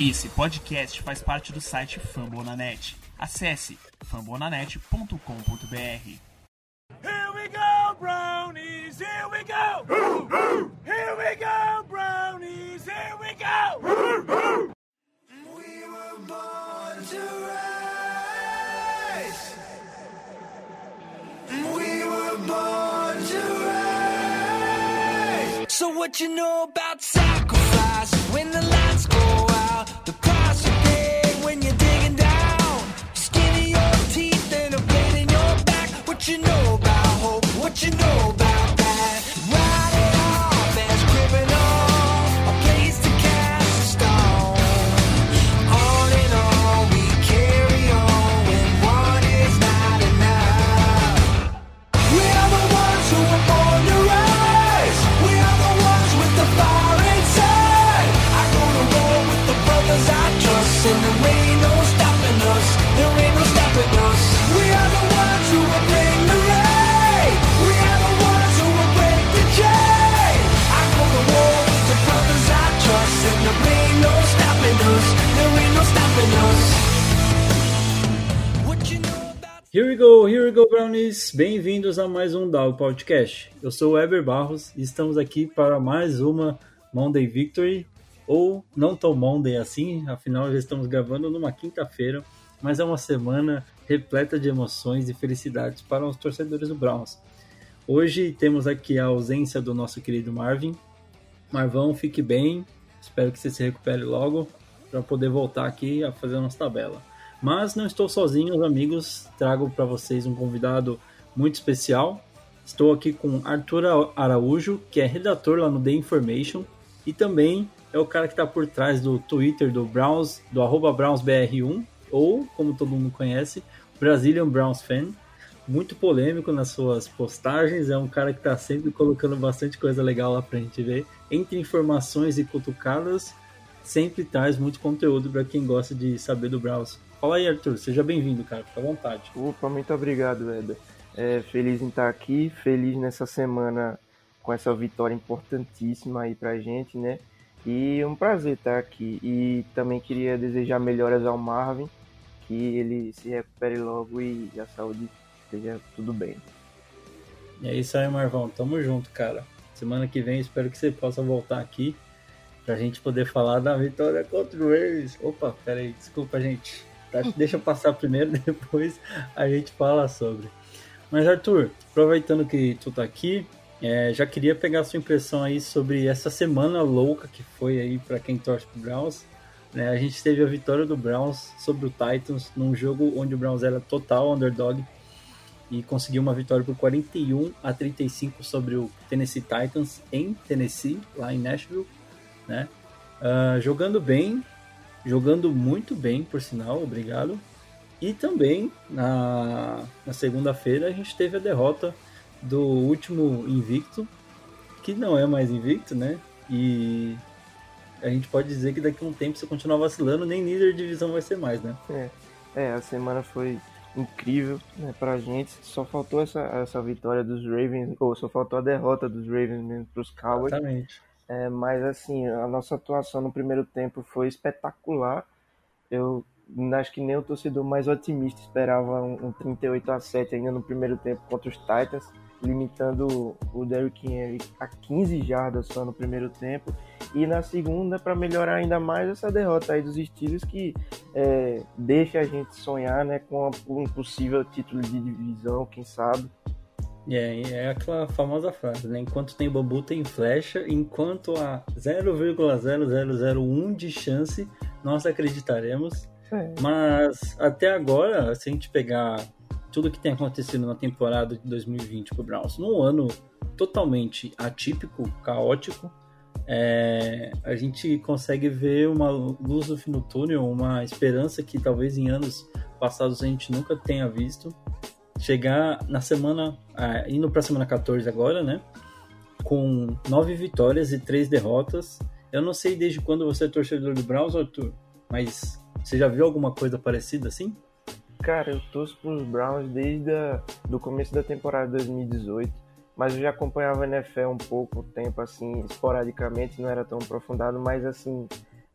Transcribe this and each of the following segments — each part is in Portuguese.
Esse podcast faz parte do site Fambonanet. Acesse fambonanet.com.br. Here we go, brownies, here we go. Here we go, brownies, here we go. We were born to rise. We were born to rise. So what you know about sacrifice Here we go, here we go, Brownies! Bem-vindos a mais um DAO Podcast. Eu sou o Eber Barros e estamos aqui para mais uma Monday Victory, ou não tão Monday assim, afinal já estamos gravando numa quinta-feira, mas é uma semana repleta de emoções e felicidades para os torcedores do Browns. Hoje temos aqui a ausência do nosso querido Marvin. Marvão, fique bem, espero que você se recupere logo para poder voltar aqui a fazer a nossa tabela. Mas não estou sozinho, amigos. Trago para vocês um convidado muito especial. Estou aqui com Arthur Araújo, que é redator lá no The Information e também é o cara que está por trás do Twitter do Browns, do arroba BrownsBR1, ou, como todo mundo conhece, Brazilian Browns Fan. Muito polêmico nas suas postagens, é um cara que está sempre colocando bastante coisa legal lá para a gente ver. Entre informações e cutucadas, sempre traz muito conteúdo para quem gosta de saber do Browns. Fala aí, Arthur, seja bem-vindo, cara, fica à vontade. Opa, muito obrigado, Eder. É, feliz em estar aqui, feliz nessa semana com essa vitória importantíssima aí pra gente, né? E é um prazer estar aqui. E também queria desejar melhoras ao Marvin, que ele se recupere logo e a saúde esteja tudo bem. É isso aí, Marvão, tamo junto, cara. Semana que vem espero que você possa voltar aqui pra gente poder falar da vitória contra o Ravens. Opa, peraí, desculpa, gente. Deixa eu passar primeiro, depois a gente fala sobre. Mas Arthur, aproveitando que tu tá aqui, é, já queria pegar a sua impressão aí sobre essa semana louca que foi aí para quem torce pro Browns. Né? A gente teve a vitória do Browns sobre o Titans num jogo onde o Browns era total underdog e conseguiu uma vitória por 41 a 35 sobre o Tennessee Titans em Tennessee, lá em Nashville, né? Ah, jogando bem, jogando muito bem, por sinal, obrigado. E também na, na segunda-feira a gente teve a derrota do último invicto, que não é mais invicto, né? E a gente pode dizer que daqui a um tempo, se continuar vacilando, nem líder de divisão vai ser mais, né? É, é a semana foi incrível né, pra gente. Só faltou essa, essa vitória dos Ravens, ou só faltou a derrota dos Ravens mesmo pros Cowboys. Exatamente. É, mas assim, a nossa atuação no primeiro tempo foi espetacular. Eu acho que nem o torcedor mais otimista esperava um, um 38 a 7 ainda no primeiro tempo contra os Titans, limitando o Derrick Henry a 15 jardas só no primeiro tempo. E na segunda, para melhorar ainda mais essa derrota aí dos Steelers, que é, deixa a gente sonhar né, com um possível título de divisão, quem sabe. É, é aquela famosa frase, né? Enquanto tem bambu, tem flecha. Enquanto há 0,0001 de chance, nós acreditaremos. É. Mas até agora, se a gente pegar tudo que tem acontecido na temporada de 2020 pro Browns, num ano totalmente atípico, caótico, é, a gente consegue ver uma luz no fim do túnel, uma esperança que talvez em anos passados a gente nunca tenha visto. Chegar na semana, ah, indo para a semana 14 agora, né? Com nove vitórias e três derrotas. Eu não sei desde quando você é torcedor do Browns, Arthur, mas você já viu alguma coisa parecida assim? Cara, eu torço pros Browns desde o começo da temporada 2018, mas eu já acompanhava a NFL um pouco tempo, assim, esporadicamente, não era tão aprofundado, mas assim,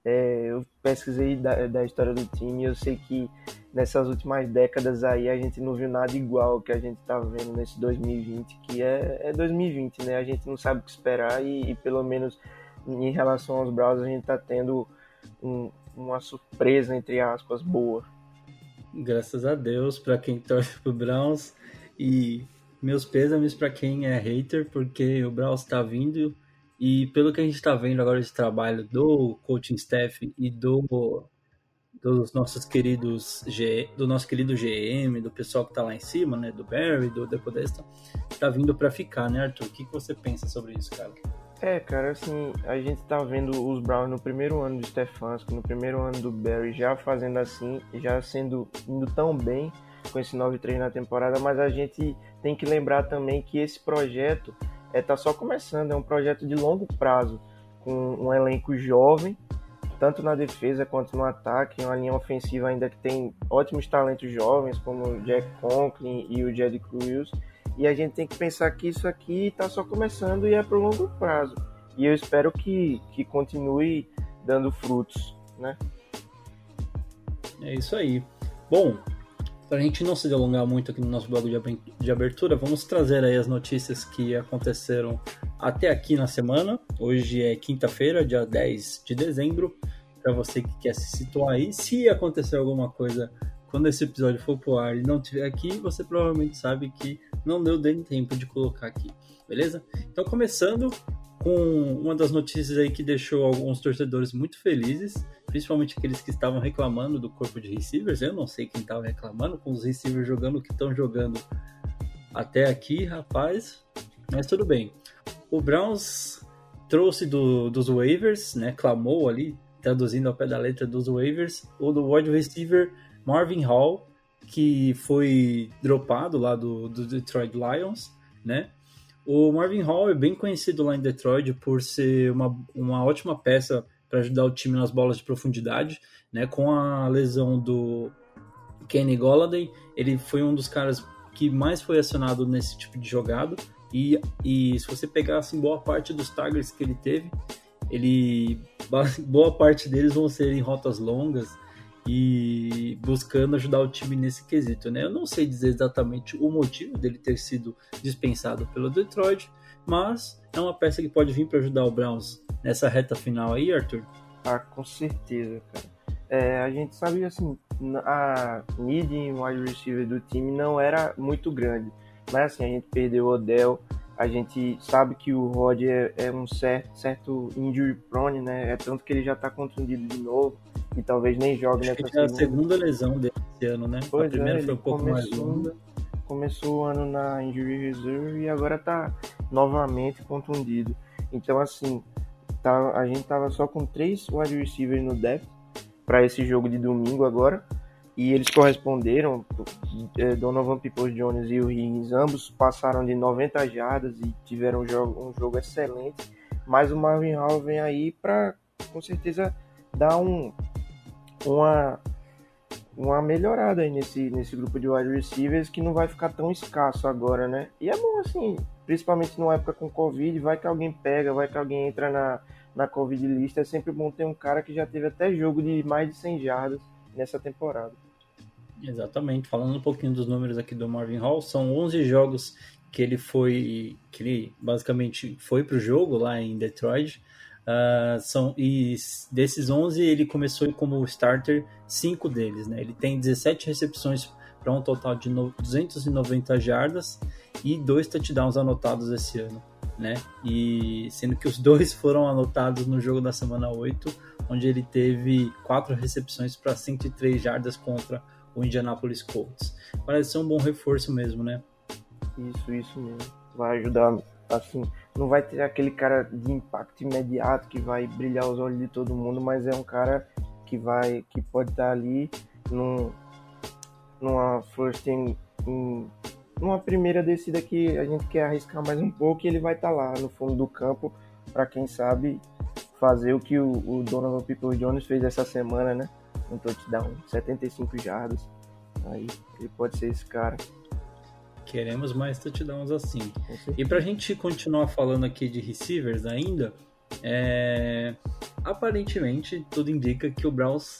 É, eu pesquisei da, da história do time e eu sei que nessas últimas décadas aí a gente não viu nada igual que a gente tá vendo nesse 2020, que é, é 2020, né? A gente não sabe o que esperar e, e pelo menos em relação aos Browns a gente tá tendo um, uma surpresa, entre aspas, boa. Graças a Deus, para quem torce pro Browns e meus pêsames para quem é hater, porque o Browns tá vindo e pelo que a gente está vendo agora de trabalho do coaching staff e do dos nossos queridos G, do nosso querido GM, do pessoal que está lá em cima, né, do Barry, do The Podesta, tá vindo para ficar, né, Arthur? O que, que você pensa sobre isso, cara? É, cara, assim, a gente tá vendo os Browns no primeiro ano do Stefanski, no primeiro ano do Barry, já fazendo assim, já sendo indo tão bem com esse 9-3 na temporada, mas a gente tem que lembrar também que esse projeto é tá só começando, é um projeto de longo prazo, com um elenco jovem, tanto na defesa quanto no ataque, uma linha ofensiva ainda que tem ótimos talentos jovens, como o Jack Conklin e o Jed Cruz, e a gente tem que pensar que isso aqui está só começando e é para longo prazo. E eu espero que, que continue dando frutos, né? É isso aí. Bom, para a gente não se delongar muito aqui no nosso blog de abertura, vamos trazer aí as notícias que aconteceram até aqui na semana. Hoje é quinta-feira, dia 10 de dezembro. Para você que quer se situar aí, se acontecer alguma coisa quando esse episódio for pro ar e não estiver aqui, você provavelmente sabe que não deu nem tempo de colocar aqui, beleza? Então, começando com uma das notícias aí que deixou alguns torcedores muito felizes principalmente aqueles que estavam reclamando do corpo de receivers. Eu não sei quem estava reclamando com os receivers jogando o que estão jogando até aqui, rapaz. Mas tudo bem. O Browns trouxe do, dos waivers, né? Clamou ali, traduzindo ao pé da letra dos waivers, o do wide receiver Marvin Hall, que foi dropado lá do, do Detroit Lions, né? O Marvin Hall é bem conhecido lá em Detroit por ser uma, uma ótima peça para ajudar o time nas bolas de profundidade, né? Com a lesão do Kenny Golladay, ele foi um dos caras que mais foi acionado nesse tipo de jogada. E, e se você pegar assim, boa parte dos targets que ele teve, ele boa parte deles vão ser em rotas longas e buscando ajudar o time nesse quesito, né? Eu não sei dizer exatamente o motivo dele ter sido dispensado pelo Detroit, mas é uma peça que pode vir para ajudar o Browns nessa reta final aí, Arthur? Ah, com certeza, cara. É, a gente sabe assim, a need em wide receiver do time não era muito grande. Mas assim, a gente perdeu o Odell, a gente sabe que o Rod é, é, um certo, certo injury prone, né? É tanto que ele já tá contundido de novo e talvez nem jogue nessa é segunda. a segunda lesão desse ano, né? Pois a primeira é, foi um pouco começou, mais longa. Começou o ano na injury reserve e agora tá novamente contundido. Então assim, tá, a gente tava só com três wide receivers no depth para esse jogo de domingo agora. E eles corresponderam, é, Donovan Peoples Jones e o Higgins, ambos passaram de 90 jardas e tiveram um jogo, um jogo excelente. Mas o Marvin Hall vem aí para, com certeza, dar um, uma, uma melhorada aí nesse, nesse grupo de wide receivers que não vai ficar tão escasso agora, né? E é bom assim, principalmente numa época com Covid, vai que alguém pega, vai que alguém entra na, na Covid lista, é sempre bom ter um cara que já teve até jogo de mais de 100 jardas nessa temporada. Exatamente, falando um pouquinho dos números aqui do Marvin Hall, são 11 jogos que ele foi, que ele basicamente foi para o jogo lá em Detroit, uh, são, e desses 11 ele começou como starter, 5 deles, né? ele tem 17 recepções para um total de 290 jardas e dois touchdowns anotados esse ano, né? E sendo que os dois foram anotados no jogo da semana 8, onde ele teve quatro recepções para 103 jardas contra o Indianapolis Colts. Parece ser um bom reforço mesmo, né? Isso, isso mesmo. Vai ajudar, assim, não vai ter aquele cara de impacto imediato que vai brilhar os olhos de todo mundo, mas é um cara que vai, que pode estar ali num, numa first numa primeira descida que a gente quer arriscar mais um pouco e ele vai estar lá no fundo do campo para quem sabe fazer o que o, o Donovan People Jones fez essa semana, né? Um touchdown, 75 jardas. Aí ele pode ser esse cara. Queremos mais touchdowns assim. E pra gente continuar falando aqui de receivers ainda, É... Aparentemente, tudo indica que o Browns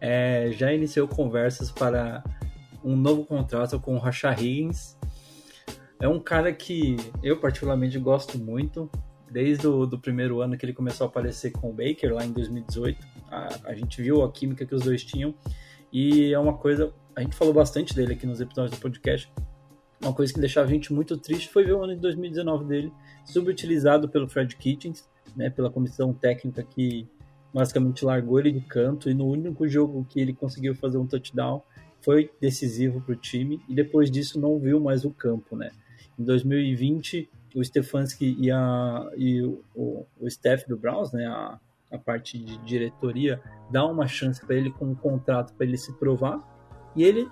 é, já iniciou conversas para um novo contrato com o Rasha Higgins. É um cara que eu particularmente gosto muito. Desde o do primeiro ano que ele começou a aparecer com o Baker, lá em 2018, a, a gente viu a química que os dois tinham. E é uma coisa, a gente falou bastante dele aqui nos episódios do podcast. Uma coisa que deixava a gente muito triste foi ver o ano de 2019 dele subutilizado pelo Fred Kitchens, né, pela comissão técnica que basicamente largou ele de canto e no único jogo que ele conseguiu fazer um touchdown foi decisivo para o time e depois disso não viu mais o campo, né? Em 2020 o Stefanski e, a, e o, o, staff do Browns, né, a, a parte de diretoria, dá uma chance para ele com um contrato para ele se provar e ele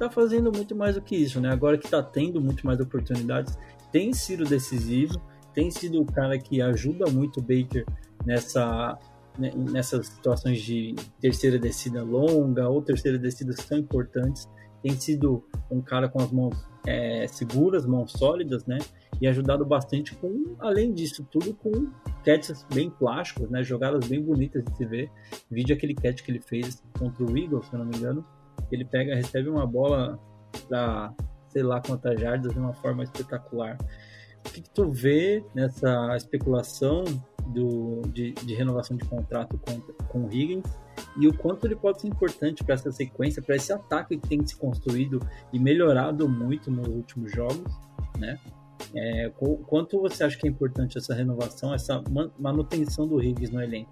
está fazendo muito mais do que isso, né? Agora que está tendo muito mais oportunidades, tem sido decisivo, tem sido o cara que ajuda muito o Baker nessa né, nessas situações de terceira descida longa ou terceira descida tão importantes, tem sido um cara com as mãos é, seguras, mãos sólidas, né? E ajudado bastante com, além disso tudo, com catches bem plásticos, né? Jogadas bem bonitas de se ver. Vídeo aquele catch que ele fez contra o Eagles, se eu não me engano. Ele pega, recebe uma bola da sei lá quantas jardas de uma forma espetacular. O que, que tu vê nessa especulação do, de, de renovação de contrato com, com o Higgins e o quanto ele pode ser importante para essa sequência, para esse ataque que tem se construído e melhorado muito nos últimos jogos, né? É, quanto você acha que é importante essa renovação, essa manutenção do Higgins no elenco?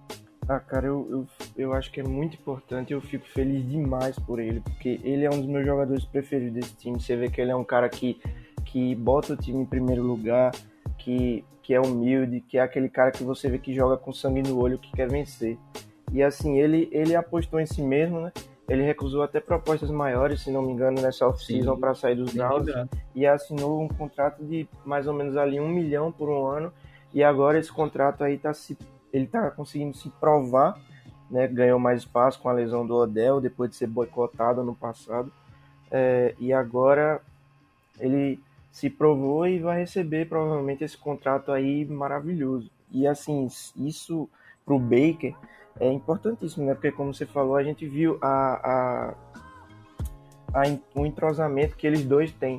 Ah, cara, eu, eu, eu acho que é muito importante. Eu fico feliz demais por ele, porque ele é um dos meus jogadores preferidos desse time. Você vê que ele é um cara que, que bota o time em primeiro lugar, que, que é humilde, que é aquele cara que você vê que joga com sangue no olho, que quer vencer. E assim, ele, ele apostou em si mesmo, né? Ele recusou até propostas maiores, se não me engano, nessa off-season para sair dos Browns e assinou um contrato de mais ou menos ali um milhão por um ano. E agora esse contrato aí tá se ele tá conseguindo se provar, né? Ganhou mais espaço com a lesão do Odell depois de ser boicotado no passado. É, e agora ele se provou e vai receber provavelmente esse contrato aí maravilhoso. E assim, isso para o Baker é importantíssimo, né? Porque como você falou, a gente viu a, a, a, o entrosamento que eles dois têm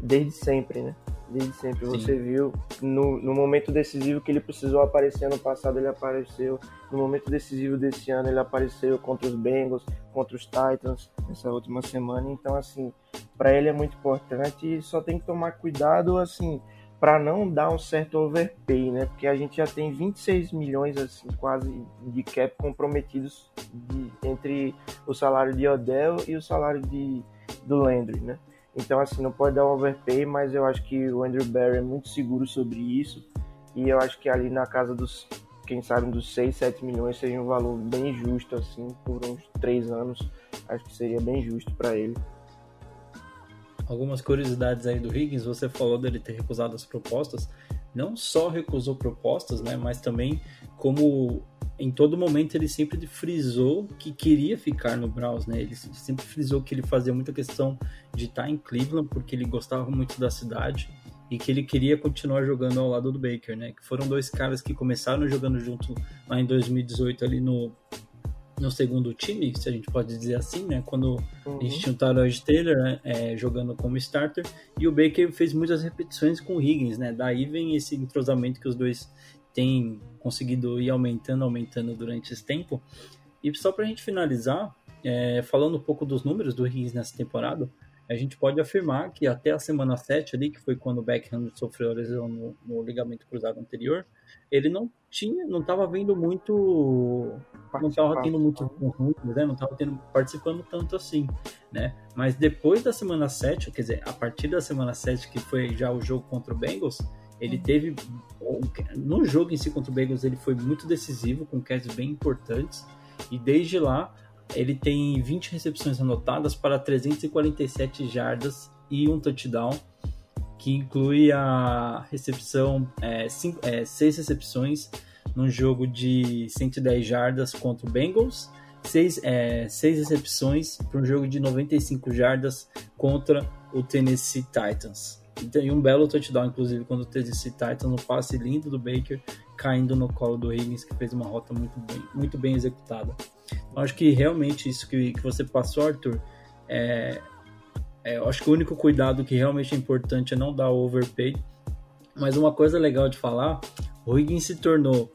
desde sempre, né? Desde sempre. Sim. Você viu no, no momento decisivo que ele precisou aparecer ano passado, ele apareceu. No momento decisivo desse ano, ele apareceu contra os Bengals, contra os Titans nessa última semana. Então, assim, para ele é muito importante e só tem que tomar cuidado, assim, para não dar um certo overpay, né? Porque a gente já tem 26 milhões, assim, quase de cap comprometidos de, entre o salário de Odell e o salário de, do Landry, né? Então, assim, não pode dar um overpay, mas eu acho que o Andrew Barry é muito seguro sobre isso. E eu acho que ali na casa dos, quem sabe, dos 6, 7 milhões seria um valor bem justo, assim, por uns 3 anos. Acho que seria bem justo para ele. Algumas curiosidades aí do Higgins, você falou dele ter recusado as propostas. Não só recusou propostas, né, mas também como em todo momento ele sempre frisou que queria ficar no Browns, né? Ele sempre frisou que ele fazia muita questão de estar em Cleveland porque ele gostava muito da cidade e que ele queria continuar jogando ao lado do Baker, né? Que foram dois caras que começaram jogando junto lá em 2018 ali no no segundo time, se a gente pode dizer assim, né? Quando uhum. a gente tinha o Tyrod Taylor né? é, jogando como starter e o Baker fez muitas repetições com o Higgins, né? Daí vem esse entrosamento que os dois tem conseguido ir aumentando, aumentando durante esse tempo. E só para a gente finalizar, é, falando um pouco dos números do Higgins nessa temporada, a gente pode afirmar que até a semana 7 ali, que foi quando o Beckham sofreu a lesão no, no ligamento cruzado anterior, ele não tinha, não estava vendo muito, não estava tendo muito né? não estava tendo participando tanto assim, né? Mas depois da semana 7, quer dizer, a partir da semana 7, que foi já o jogo contra o Bengals, ele teve. No jogo em si contra o Bengals, ele foi muito decisivo, com catches bem importantes. E desde lá, ele tem 20 recepções anotadas para 347 jardas e um touchdown, que inclui a recepção, é, cinco, é, seis recepções num jogo de 110 jardas contra o Bengals, seis, é, seis recepções para um jogo de 95 jardas contra o Tennessee Titans. E um belo touchdown, inclusive, quando o Tennessee Titans, um passe lindo do Baker, caindo no colo do Higgins, que fez uma rota muito bem, muito bem executada. Eu acho que realmente isso que, que você passou, Arthur, é, é, acho que o único cuidado que realmente é importante é não dar overpay. Mas uma coisa legal de falar, o Higgins se tornou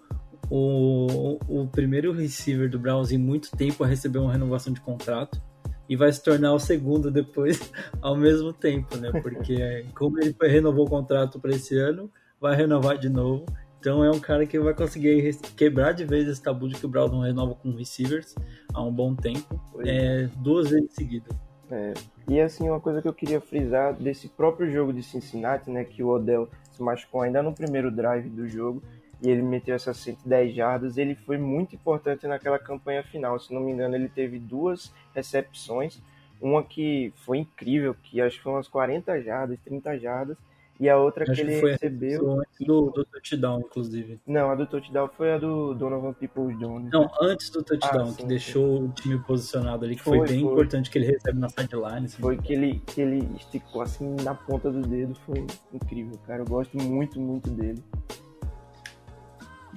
o, o primeiro receiver do Browns em muito tempo a receber uma renovação de contrato e vai se tornar o segundo depois ao mesmo tempo, né? Porque como ele renovou o contrato para esse ano, vai renovar de novo. Então é um cara que vai conseguir quebrar de vez esse tabu de que o Browns não renova com receivers há um bom tempo, é, duas vezes seguidas. É, e assim, uma coisa que eu queria frisar desse próprio jogo de Cincinnati, né, que o Odell se machucou ainda no primeiro drive do jogo, e ele meteu essas 110 jardas, ele foi muito importante naquela campanha final. Se não me engano, ele teve duas recepções, uma que foi incrível, que acho que foi umas 40 jardas, 30 jardas, e a outra que ele foi recebeu. Antes do, do touchdown, inclusive. Não, a do touchdown foi a do Donovan Peoples Jones. Não, antes do touchdown, Ah, sim, que sim. deixou o time posicionado ali, que foi, Foi, bem foi. importante que ele recebe na sideline. assim. Foi que ele, que ele esticou assim na ponta do dedo, foi incrível, cara. Eu gosto muito, muito dele.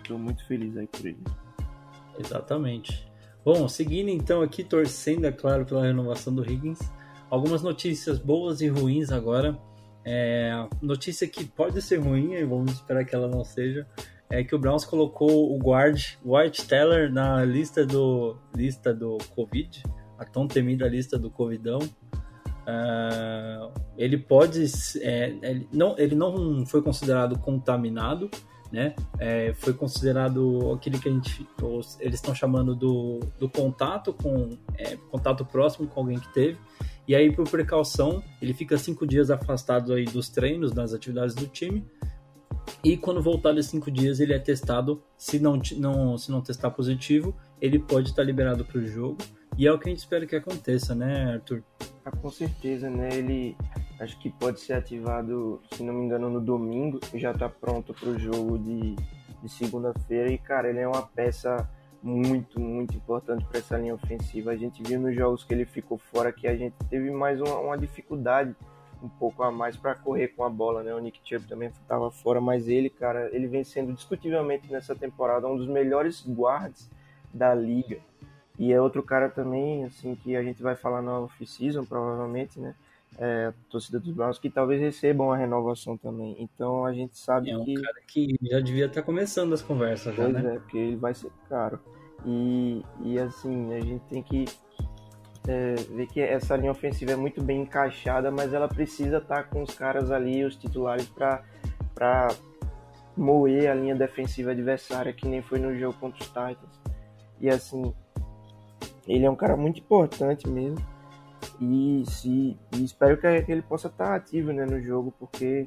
Tô muito feliz aí por ele. Exatamente. Bom, seguindo então aqui, torcendo, é claro, pela renovação do Higgins. Algumas notícias boas e ruins agora. É, notícia que pode ser ruim, e vamos esperar que ela não seja, é que o Browns colocou o guard White Teller na lista do lista do Covid, a tão temida lista do Covidão. É, ele pode, é, ele, não, ele não foi considerado contaminado, né? É, foi considerado aquele que a gente, eles estão chamando do, do contato com é, contato próximo com alguém que teve. E aí, por precaução, ele fica cinco dias afastado aí dos treinos, das atividades do time. E quando voltar dos cinco dias, ele é testado. Se não, não, se não testar positivo, ele pode estar liberado para o jogo. E é o que a gente espera que aconteça, né, Arthur? Ah, com certeza, né? Ele acho que pode ser ativado, se não me engano, no domingo. Já tá pronto pro jogo de, de segunda-feira. E, cara, ele é uma peça muito, muito importante para essa linha ofensiva. A gente viu nos jogos que ele ficou fora que a gente teve mais uma, uma dificuldade um pouco a mais para correr com a bola, né? O Nick Chubb também estava fora, mas ele, cara, ele vem sendo discutivelmente nessa temporada um dos melhores guards da liga. E é outro cara também, assim, que a gente vai falar na off-season, provavelmente, né? É, a torcida dos Browns, que talvez recebam a renovação também. Então a gente sabe É um que. cara que já devia estar começando as conversas, já, Pois né? é, porque ele vai ser caro. E, e assim, a gente tem que é, ver que essa linha ofensiva é muito bem encaixada, mas ela precisa estar com os caras ali, os titulares, para moer a linha defensiva adversária, que nem foi no jogo contra os Titans. E assim, ele é um cara muito importante mesmo. E, se, e espero que, que ele possa estar ativo né, no jogo, porque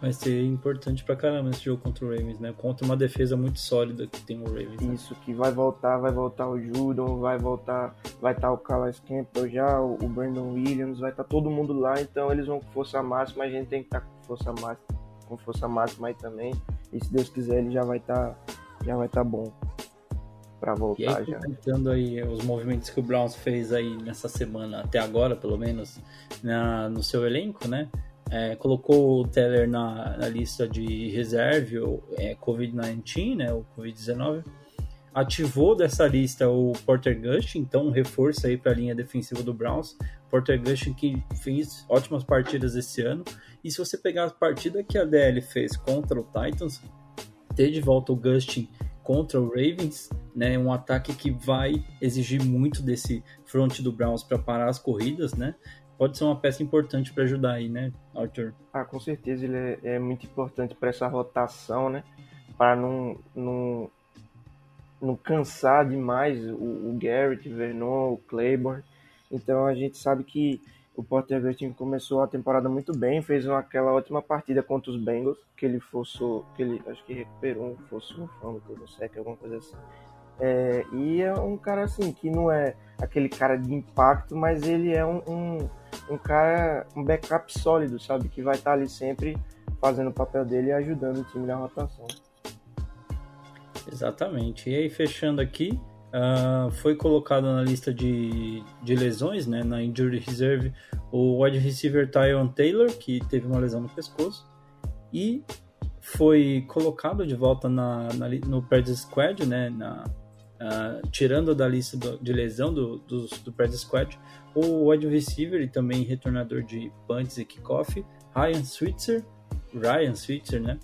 Vai ser importante pra caramba esse jogo contra o Ravens, né? Contra uma defesa muito sólida que tem o Ravens. né? Isso, que vai voltar, vai voltar o Judon, vai voltar, vai estar o Calais Campbell já, o, o Brandon Williams, vai estar todo mundo lá, então eles vão com força máxima, a gente tem que estar com força máxima, com força máxima aí também. E se Deus quiser, ele já vai estar, já vai estar bom para E voltar aí, já. comentando aí os movimentos que o Browns fez aí nessa semana, até agora, pelo menos, na, no seu elenco, né? É, colocou o Teller na, na lista de reserve, o é, Covid-19, né? O Covid-19. Ativou dessa lista o Porter Gush, então um reforço aí para a linha defensiva do Browns. Porter Gush que fez ótimas partidas esse ano. E se você pegar a partida que a DL fez contra o Titans, ter de volta o Gustin contra o Ravens, né, um ataque que vai exigir muito desse front do Browns para parar as corridas, né? Pode ser uma peça importante para ajudar aí, né, Arthur? Ah, com certeza ele é, é muito importante para essa rotação, né? Para não, não, não cansar demais o, o Garrett, o Vernon, o Claiborne. Então a gente sabe que o Porter Gustin começou a temporada muito bem, fez uma, aquela ótima partida contra os Bengals, que ele forçou, que ele acho que recuperou, forçou um fumble, teve um sec, alguma coisa assim. É, e é um cara assim que não é aquele cara de impacto, mas ele é um, um, um cara, um backup sólido, sabe? Que vai estar ali sempre fazendo o papel dele e ajudando o time na rotação. Exatamente. E aí, fechando aqui, uh, foi colocado na lista de, de lesões, né, na Injury Reserve, o wide receiver Tyon Taylor, que teve uma lesão no pescoço, e foi colocado de volta na, na no practice squad, né? Na, uh, tirando da lista do, de lesão do, do, do practice squad o wide receiver e também retornador de punts e kickoff, Ryan Switzer, Ryan Switzer, né?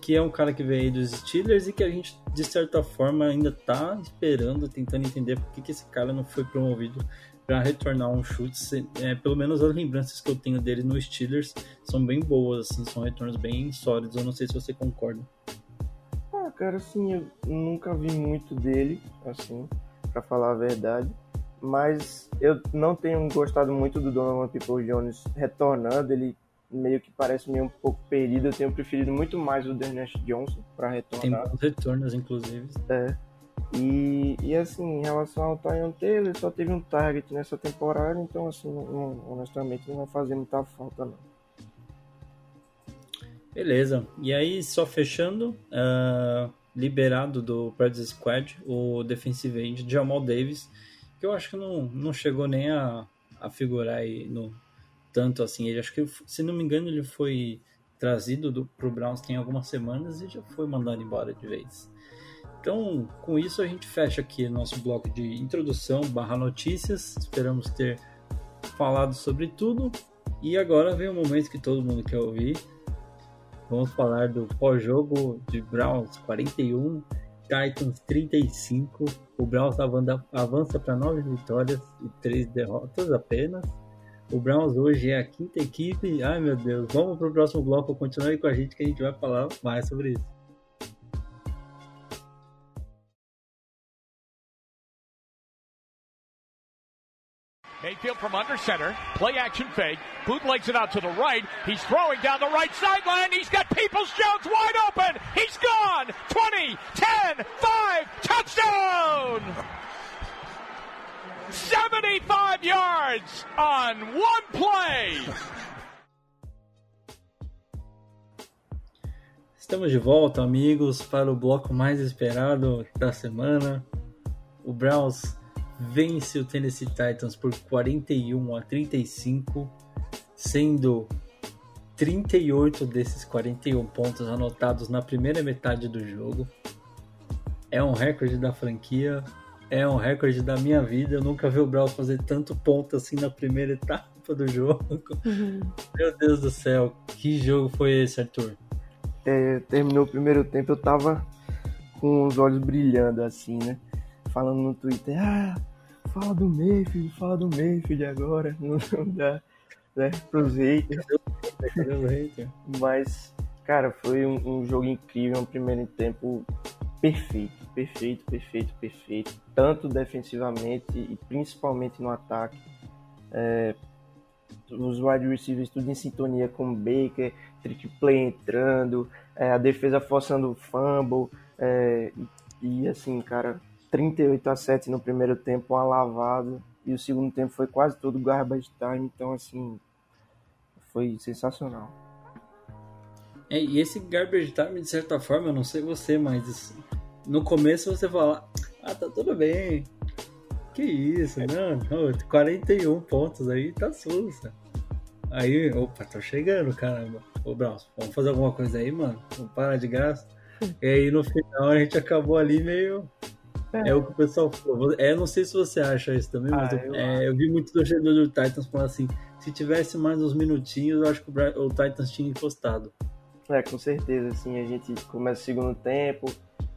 Que é um cara que veio aí dos Steelers e que a gente, de certa forma, ainda tá esperando, tentando entender por que, que esse cara não foi promovido para retornar um chute. É, pelo menos as lembranças que eu tenho dele no Steelers são bem boas, assim, são retornos bem sólidos. Eu não sei se você concorda. Ah, cara, assim, eu nunca vi muito dele, assim, para falar a verdade. Mas eu não tenho gostado muito do Donovan People Jones retornando. Ele meio que parece meio um pouco perdido. Eu tenho preferido muito mais o Dernesh Johnson para retornar. Tem bons retornos, inclusive. É. E, e assim, em relação ao Tyon Taylor, ele só teve um target nessa temporada, então assim, não, honestamente não vai fazer muita falta não. Beleza. E aí, só fechando, uh, liberado do Practice Squad, o defensive end Jamal Davis, que eu acho que não, não chegou nem a, a figurar aí no tanto assim. Ele acho que, se não me engano, ele foi trazido do, pro Browns tem algumas semanas e já foi mandado embora de vez. Então, com isso a gente fecha aqui nosso bloco de introdução barra notícias. Esperamos ter falado sobre tudo. E agora vem o momento que todo mundo quer ouvir. Vamos falar do pós-jogo de Browns 41, Titans 35. O Browns avança para 9 vitórias e 3 derrotas apenas. O Browns hoje é a quinta equipe. Ai meu Deus, vamos para o próximo bloco. Continue com a gente que a gente vai falar mais sobre isso. Mayfield from under center. Play action fake. Bootlegs it out to the right. He's throwing down the right sideline. He's got Peoples Jones wide open. He's gone. 20, 10, 5, touchdown! 75 yards on one play. Estamos de volta, amigos, para o bloco mais esperado da semana. O Browns vence o Tennessee Titans por 41 a 35, sendo 38 desses 41 pontos anotados na primeira metade do jogo. É um recorde da franquia, é um recorde da minha vida. Eu nunca vi o Browns fazer tanto ponto assim na primeira etapa do jogo. Uhum. Meu Deus do céu, que jogo foi esse, Arthur? É, terminou o primeiro tempo, eu tava com os olhos brilhando assim, né? falando no Twitter, ah, fala do Mayfield, fala do Mayfield agora, não dá, né, pros haters. Mas, cara, foi um, um, jogo incrível, um primeiro tempo perfeito, perfeito, perfeito, perfeito, tanto defensivamente e principalmente no ataque. É, os wide receivers tudo em sintonia com o Baker, trick play entrando, é, a defesa forçando o fumble, é, e, assim, cara, 38 a 7 no primeiro tempo, uma lavada. E o segundo tempo foi quase todo garbage time. Então, assim, foi sensacional. É, e esse garbage time, de certa forma, eu não sei você, mas no começo você fala: Ah, tá tudo bem. Que isso, não, não 41 pontos aí, tá sussa. Aí, opa, tô chegando, caramba. Ô, Braus, vamos fazer alguma coisa aí, mano? Vamos parar de graça. E aí no final a gente acabou ali meio é. é o que o pessoal falou. É, não sei se você acha isso também, mas ah, eu, é, eu, vi muito torcedor do Titans falando assim: se tivesse mais uns minutinhos, eu acho que o, o Titans tinha encostado. É, com certeza, assim, a gente começa o segundo tempo,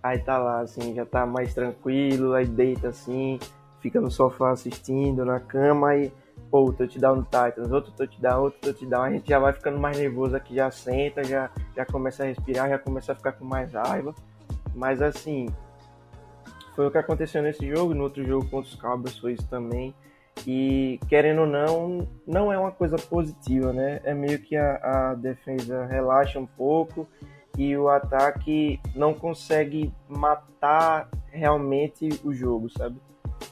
aí tá lá, assim, já tá mais tranquilo, aí deita assim, fica no sofá assistindo, na cama, aí, pô, touchdown no Titans, outro touchdown, outro touchdown, a gente já vai ficando mais nervoso aqui, já senta, já, já começa a respirar, já começa a ficar com mais raiva, mas assim, foi o que aconteceu nesse jogo, no outro jogo contra os Cowboys foi isso também. E querendo ou não, não é uma coisa positiva, né? É meio que a, a defesa relaxa um pouco e o ataque não consegue matar realmente o jogo, sabe?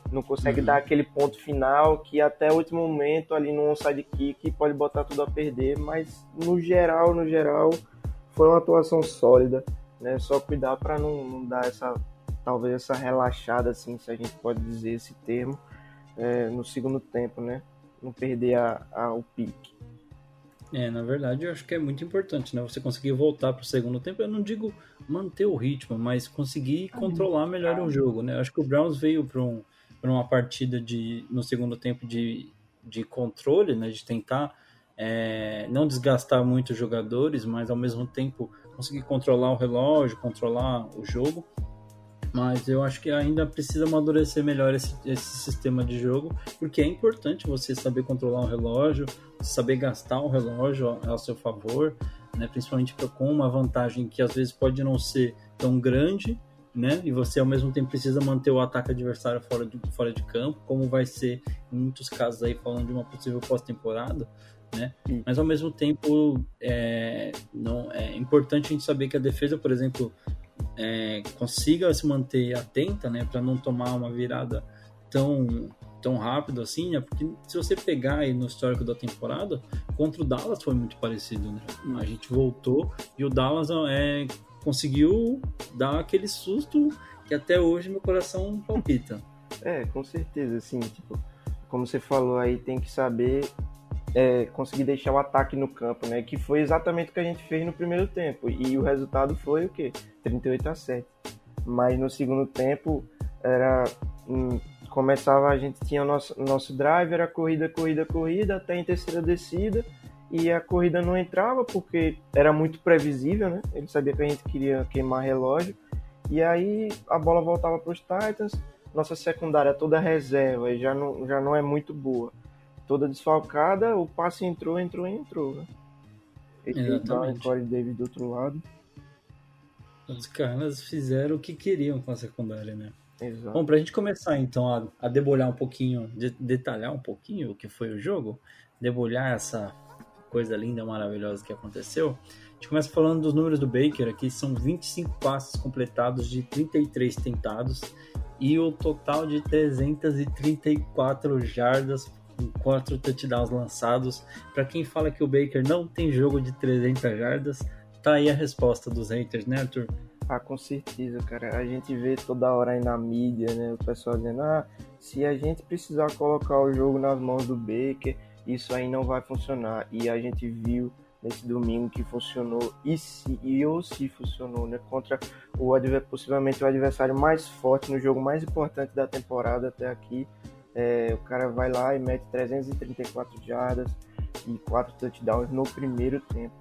Não consegue uhum. dar aquele ponto final que até o último momento ali no onside kick pode botar tudo a perder, mas no geral, no geral, foi uma atuação sólida, né? Só cuidar para não, não dar essa talvez essa relaxada, assim, se a gente pode dizer esse termo, é, no segundo tempo, né? Não perder a, a, o pique. É, na verdade, eu acho que é muito importante, né? Você conseguir voltar para o segundo tempo. Eu não digo manter o ritmo, mas conseguir controlar melhor o jogo, né? Eu acho que o Browns veio para um, uma partida de, no segundo tempo de, de controle, né? De tentar é, não desgastar muito os jogadores, mas ao mesmo tempo conseguir controlar o relógio, controlar o jogo. Mas eu acho que ainda precisa amadurecer melhor esse, esse sistema de jogo, porque é importante você saber controlar o relógio, saber gastar o relógio ao seu favor, né? principalmente com uma vantagem que às vezes pode não ser tão grande, né? E você ao mesmo tempo precisa manter o ataque adversário fora de, fora de campo, como vai ser em muitos casos aí falando de uma possível pós-temporada, né? Mas ao mesmo tempo é, não, é importante a gente saber que a defesa, por exemplo, é, consiga se manter atenta, né, para não tomar uma virada tão tão rápido assim, né? Porque se você pegar aí no histórico da temporada, contra o Dallas foi muito parecido, né? A gente voltou e o Dallas é, conseguiu dar aquele susto que até hoje meu coração palpita. É, com certeza, assim, tipo, como você falou aí, tem que saber é, conseguir deixar o ataque no campo, né? Que foi exatamente o que a gente fez no primeiro tempo. E o resultado foi o quê? 38 a 7. Mas no segundo tempo era. Hum, começava, a gente tinha o nosso, nosso drive, era corrida, corrida, corrida, até em terceira descida. E a corrida não entrava porque era muito previsível, né? Ele sabia que a gente queria queimar relógio. E aí a bola voltava para os Titans. Nossa secundária toda reserva e já não, já não é muito boa toda desfalcada, o passe entrou, entrou e entrou. Né? Exatamente. Corey Davis do outro lado. Os caras fizeram o que queriam com a secundária, né? Exato. Bom, pra gente começar então a, a debulhar um pouquinho, de, detalhar um pouquinho o que foi o jogo, debulhar essa coisa linda, maravilhosa que aconteceu, a gente começa falando dos números do Baker aqui, são 25 passes completados de 33 tentados e o total de 334 jardas com quatro touchdowns lançados. Para quem fala que o Baker não tem jogo de 300 jardas, tá aí a resposta dos haters, né, Arthur? Ah, com certeza, cara. A gente vê toda hora aí na mídia, né? O pessoal dizendo, ah, se a gente precisar colocar o jogo nas mãos do Baker, isso aí não vai funcionar. E a gente viu nesse domingo que funcionou e se e ou se funcionou, né? Contra o possivelmente o adversário mais forte no jogo mais importante da temporada até aqui. É, o cara vai lá e mete 334 jardas e 4 touchdowns no primeiro tempo.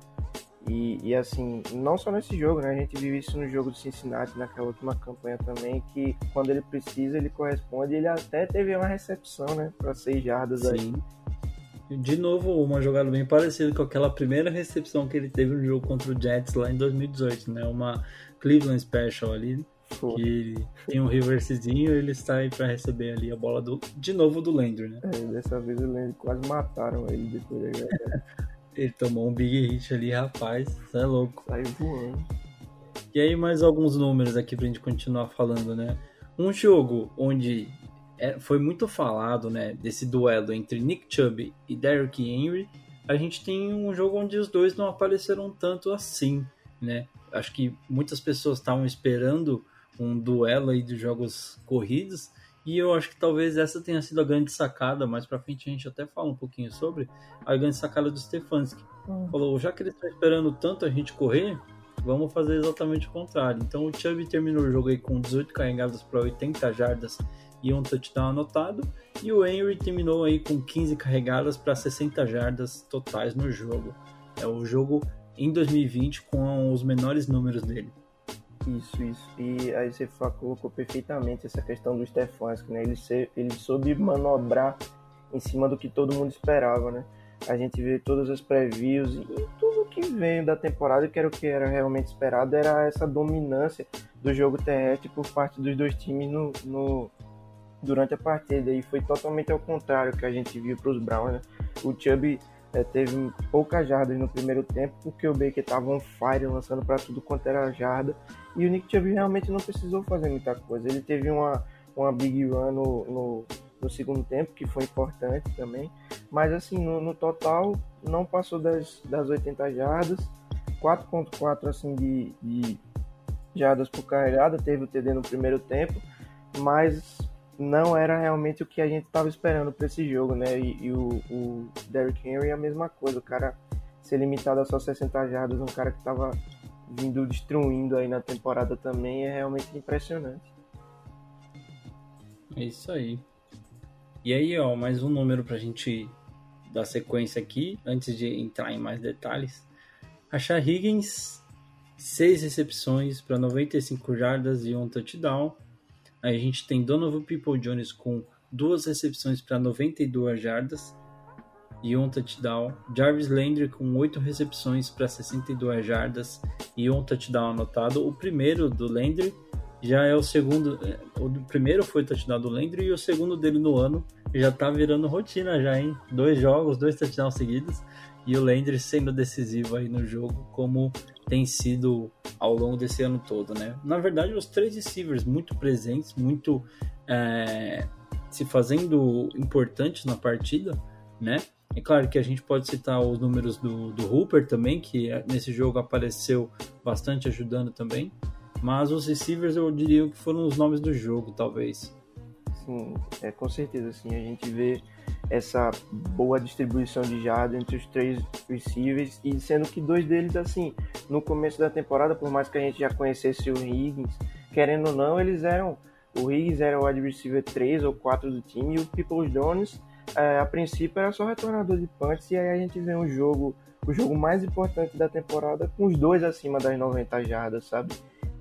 E, e, assim, não só nesse jogo, né? A gente viu isso no jogo do Cincinnati, naquela última campanha também, que quando ele precisa, ele corresponde. Ele até teve uma recepção, né? Para 6 jardas Sim. aí. De novo, uma jogada bem parecida com aquela primeira recepção que ele teve no jogo contra o Jets lá em 2018, né? Uma Cleveland Special ali. Que tem um reversezinho ele está aí para receber ali a bola do, de novo do Landry, né? É, dessa vez o Landry quase mataram ele depois da Ele tomou um big hit ali, rapaz. Você é louco. Saiu voando. E aí, mais alguns números aqui pra gente continuar falando, né? Um jogo onde é, foi muito falado, né? Desse duelo entre Nick Chubb e Derrick Henry. A gente tem um jogo onde os dois não apareceram tanto assim, né? Acho que muitas pessoas estavam esperando um duelo aí de jogos corridos. E eu acho que talvez essa tenha sido a grande sacada, mais pra frente a gente até fala um pouquinho sobre a grande sacada do Stefanski. Hum. Falou, já que eles estão esperando tanto a gente correr, vamos fazer exatamente o contrário. Então o Chubb terminou o jogo aí com 18 carregadas para 80 jardas e um touchdown anotado, e o Henry terminou aí com 15 carregadas para 60 jardas totais no jogo. É o jogo em 2020 com os menores números dele. Isso, isso. E aí você colocou perfeitamente essa questão do Stefanski, né? Ele, ele soube manobrar em cima do que todo mundo esperava, né? A gente vê todas as previews e tudo que veio da temporada, que era o que era realmente esperado, era essa dominância do jogo terrestre por parte dos dois times no, no durante a partida. E foi totalmente ao contrário que a gente viu para os Browns, né? O Chubb é, teve poucas jardas no primeiro tempo, porque o Baker estava on fire, lançando para tudo quanto era jarda. E o Nick Chubb realmente não precisou fazer muita coisa. Ele teve uma, uma big run no, no, no segundo tempo, que foi importante também. Mas assim, no, no total, não passou das, das 80 jardas. 4.4 assim de, de jardas por carregada, teve o TD no primeiro tempo, mas não era realmente o que a gente estava esperando para esse jogo, né? E, e o, o, Derrick Henry é a mesma coisa, o cara ser limitado a só 60 jardas, um cara que estava vindo destruindo aí na temporada também, é realmente impressionante. É isso aí. E aí, ó, mais um número pra gente dar sequência aqui, antes de entrar em mais detalhes. Achar Higgins, 6 recepções para 95 jardas e um touchdown. Aí a gente tem Donovan People Jones com duas recepções para 92 jardas e um touchdown. Jarvis Landry com oito recepções para 62 jardas e um touchdown anotado. O primeiro do Landry já é o segundo. É, o primeiro foi o touchdown do Landry e o segundo dele no ano já tá virando rotina já, hein? Dois jogos, dois touchdowns seguidos e o Landry sendo decisivo aí no jogo, como tem sido ao longo desse ano todo, né? Na verdade, os três receivers muito presentes, muito é, se fazendo importantes na partida, né? É claro que a gente pode citar os números do, do Hooper também, que é, nesse jogo apareceu bastante ajudando também. Mas os receivers eu diria que foram os nomes do jogo, talvez. Sim, é, com certeza, sim. A gente vê essa boa distribuição de jardas entre os três receivers, e sendo que dois deles, assim, no começo da temporada, por mais que a gente já conhecesse o Higgins, querendo ou não, eles eram. O Higgins era o wide receiver 3 ou 4 do time, e o Peoples Jones é, a princípio era só retornador de punts, e aí a gente vê um jogo, o jogo mais importante da temporada, com os dois acima das 90 jardas, sabe?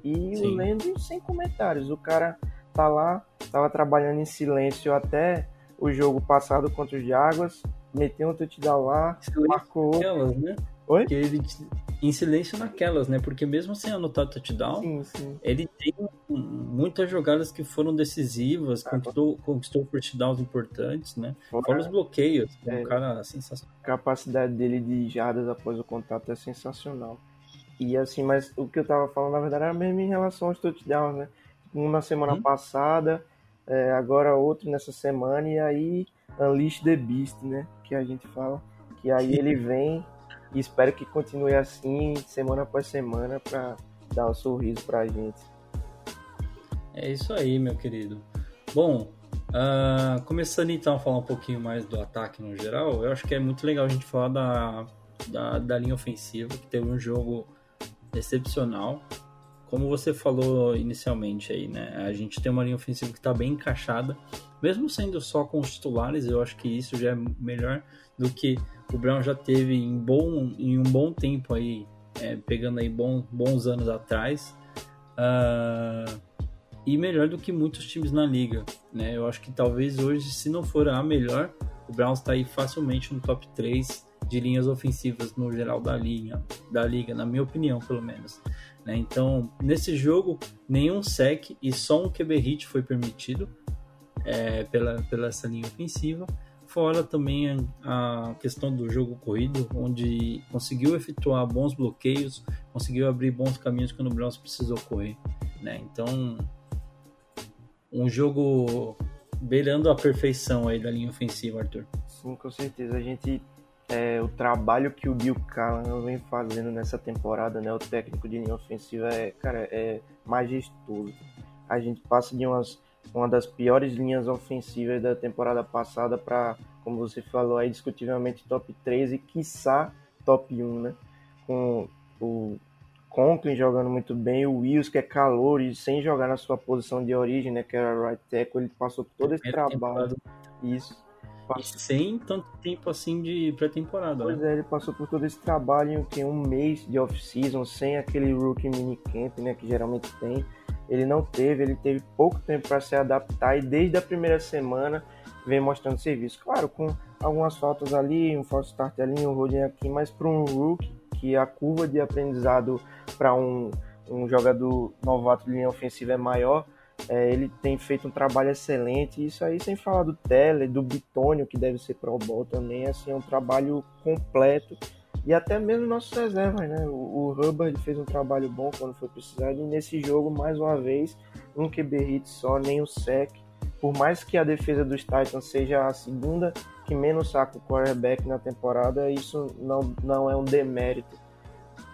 E Sim. o Landry sem comentários, o cara tá lá, tava trabalhando em silêncio até o jogo passado contra os Jaguars, meteu um touchdown lá, marcou. Né? Oi? Que ele em silêncio naquelas, né? Porque mesmo sem anotar touchdown, sim, sim. ele tem muitas jogadas que foram decisivas, ah, conquistou, conquistou first downs importantes, né? Fora os bloqueios, é, um cara sensacional. A capacidade dele de jardas após o contato é sensacional. E assim, mas o que eu tava falando, na verdade, era mesmo em relação aos touchdowns, né? Um na semana hum? passada, é, agora outro nessa semana, e aí Unleash the Beast, né? Que a gente fala. Que aí ele vem e espero que continue assim, semana após semana, para dar um sorriso pra gente. É isso aí, meu querido. Bom, uh, começando então a falar um pouquinho mais do ataque no geral, eu acho que é muito legal a gente falar da, da, da linha ofensiva, que teve um jogo excepcional. Como você falou inicialmente aí, né? A gente tem uma linha ofensiva que está bem encaixada, mesmo sendo só com os titulares, eu acho que isso já é melhor do que o Brown já teve em, bom, em um bom tempo aí, é, pegando aí bom, bons anos atrás. Uh, e melhor do que muitos times na liga, né? Eu acho que talvez hoje, se não for a melhor, o Browns está aí facilmente no top 3 de linhas ofensivas no geral da linha, da liga, na minha opinião, pelo menos. Né? Então, nesse jogo, nenhum sec e só um QB hit foi permitido é, pela, pela essa linha ofensiva. Fora também a questão do jogo corrido, onde conseguiu efetuar bons bloqueios, conseguiu abrir bons caminhos quando o Browns precisou correr. Né? Então, um jogo beirando a perfeição aí da linha ofensiva, Arthur. Sim, com certeza. A gente é, o trabalho que o Bill Callan vem fazendo nessa temporada, né, o técnico de linha ofensiva é, cara, é majestoso. A gente passa de umas uma das piores linhas ofensivas da temporada passada para, como você falou aí, discutivelmente top 3 e quiçá top 1, né? Com o Conklin jogando muito bem, o Wills, que é calor e sem jogar na sua posição de origem, né? Que era right tackle, ele passou todo esse trabalho. Isso. E sem tanto tempo assim de pré-temporada. Pois né? é, ele passou por todo esse trabalho em um mês de off-season, sem aquele rookie minicamp, né? Que geralmente tem ele não teve, ele teve pouco tempo para se adaptar e desde a primeira semana vem mostrando serviço. Claro, com algumas faltas ali, um false start ali, um holding aqui, mas para um rookie, que a curva de aprendizado para um, um jogador novato de linha ofensiva é maior, é, ele tem feito um trabalho excelente. Isso aí sem falar do Teller, do Bitônio, que deve ser Pro Bowl também, assim, é um trabalho completo e até mesmo nossos reservas, né? O, o Hubbard fez um trabalho bom quando foi precisado. E nesse jogo, mais uma vez, um QB hit só, nem o sec. Por mais que a defesa dos Titans seja a segunda que menos saca o quarterback na temporada, isso não, não é um demérito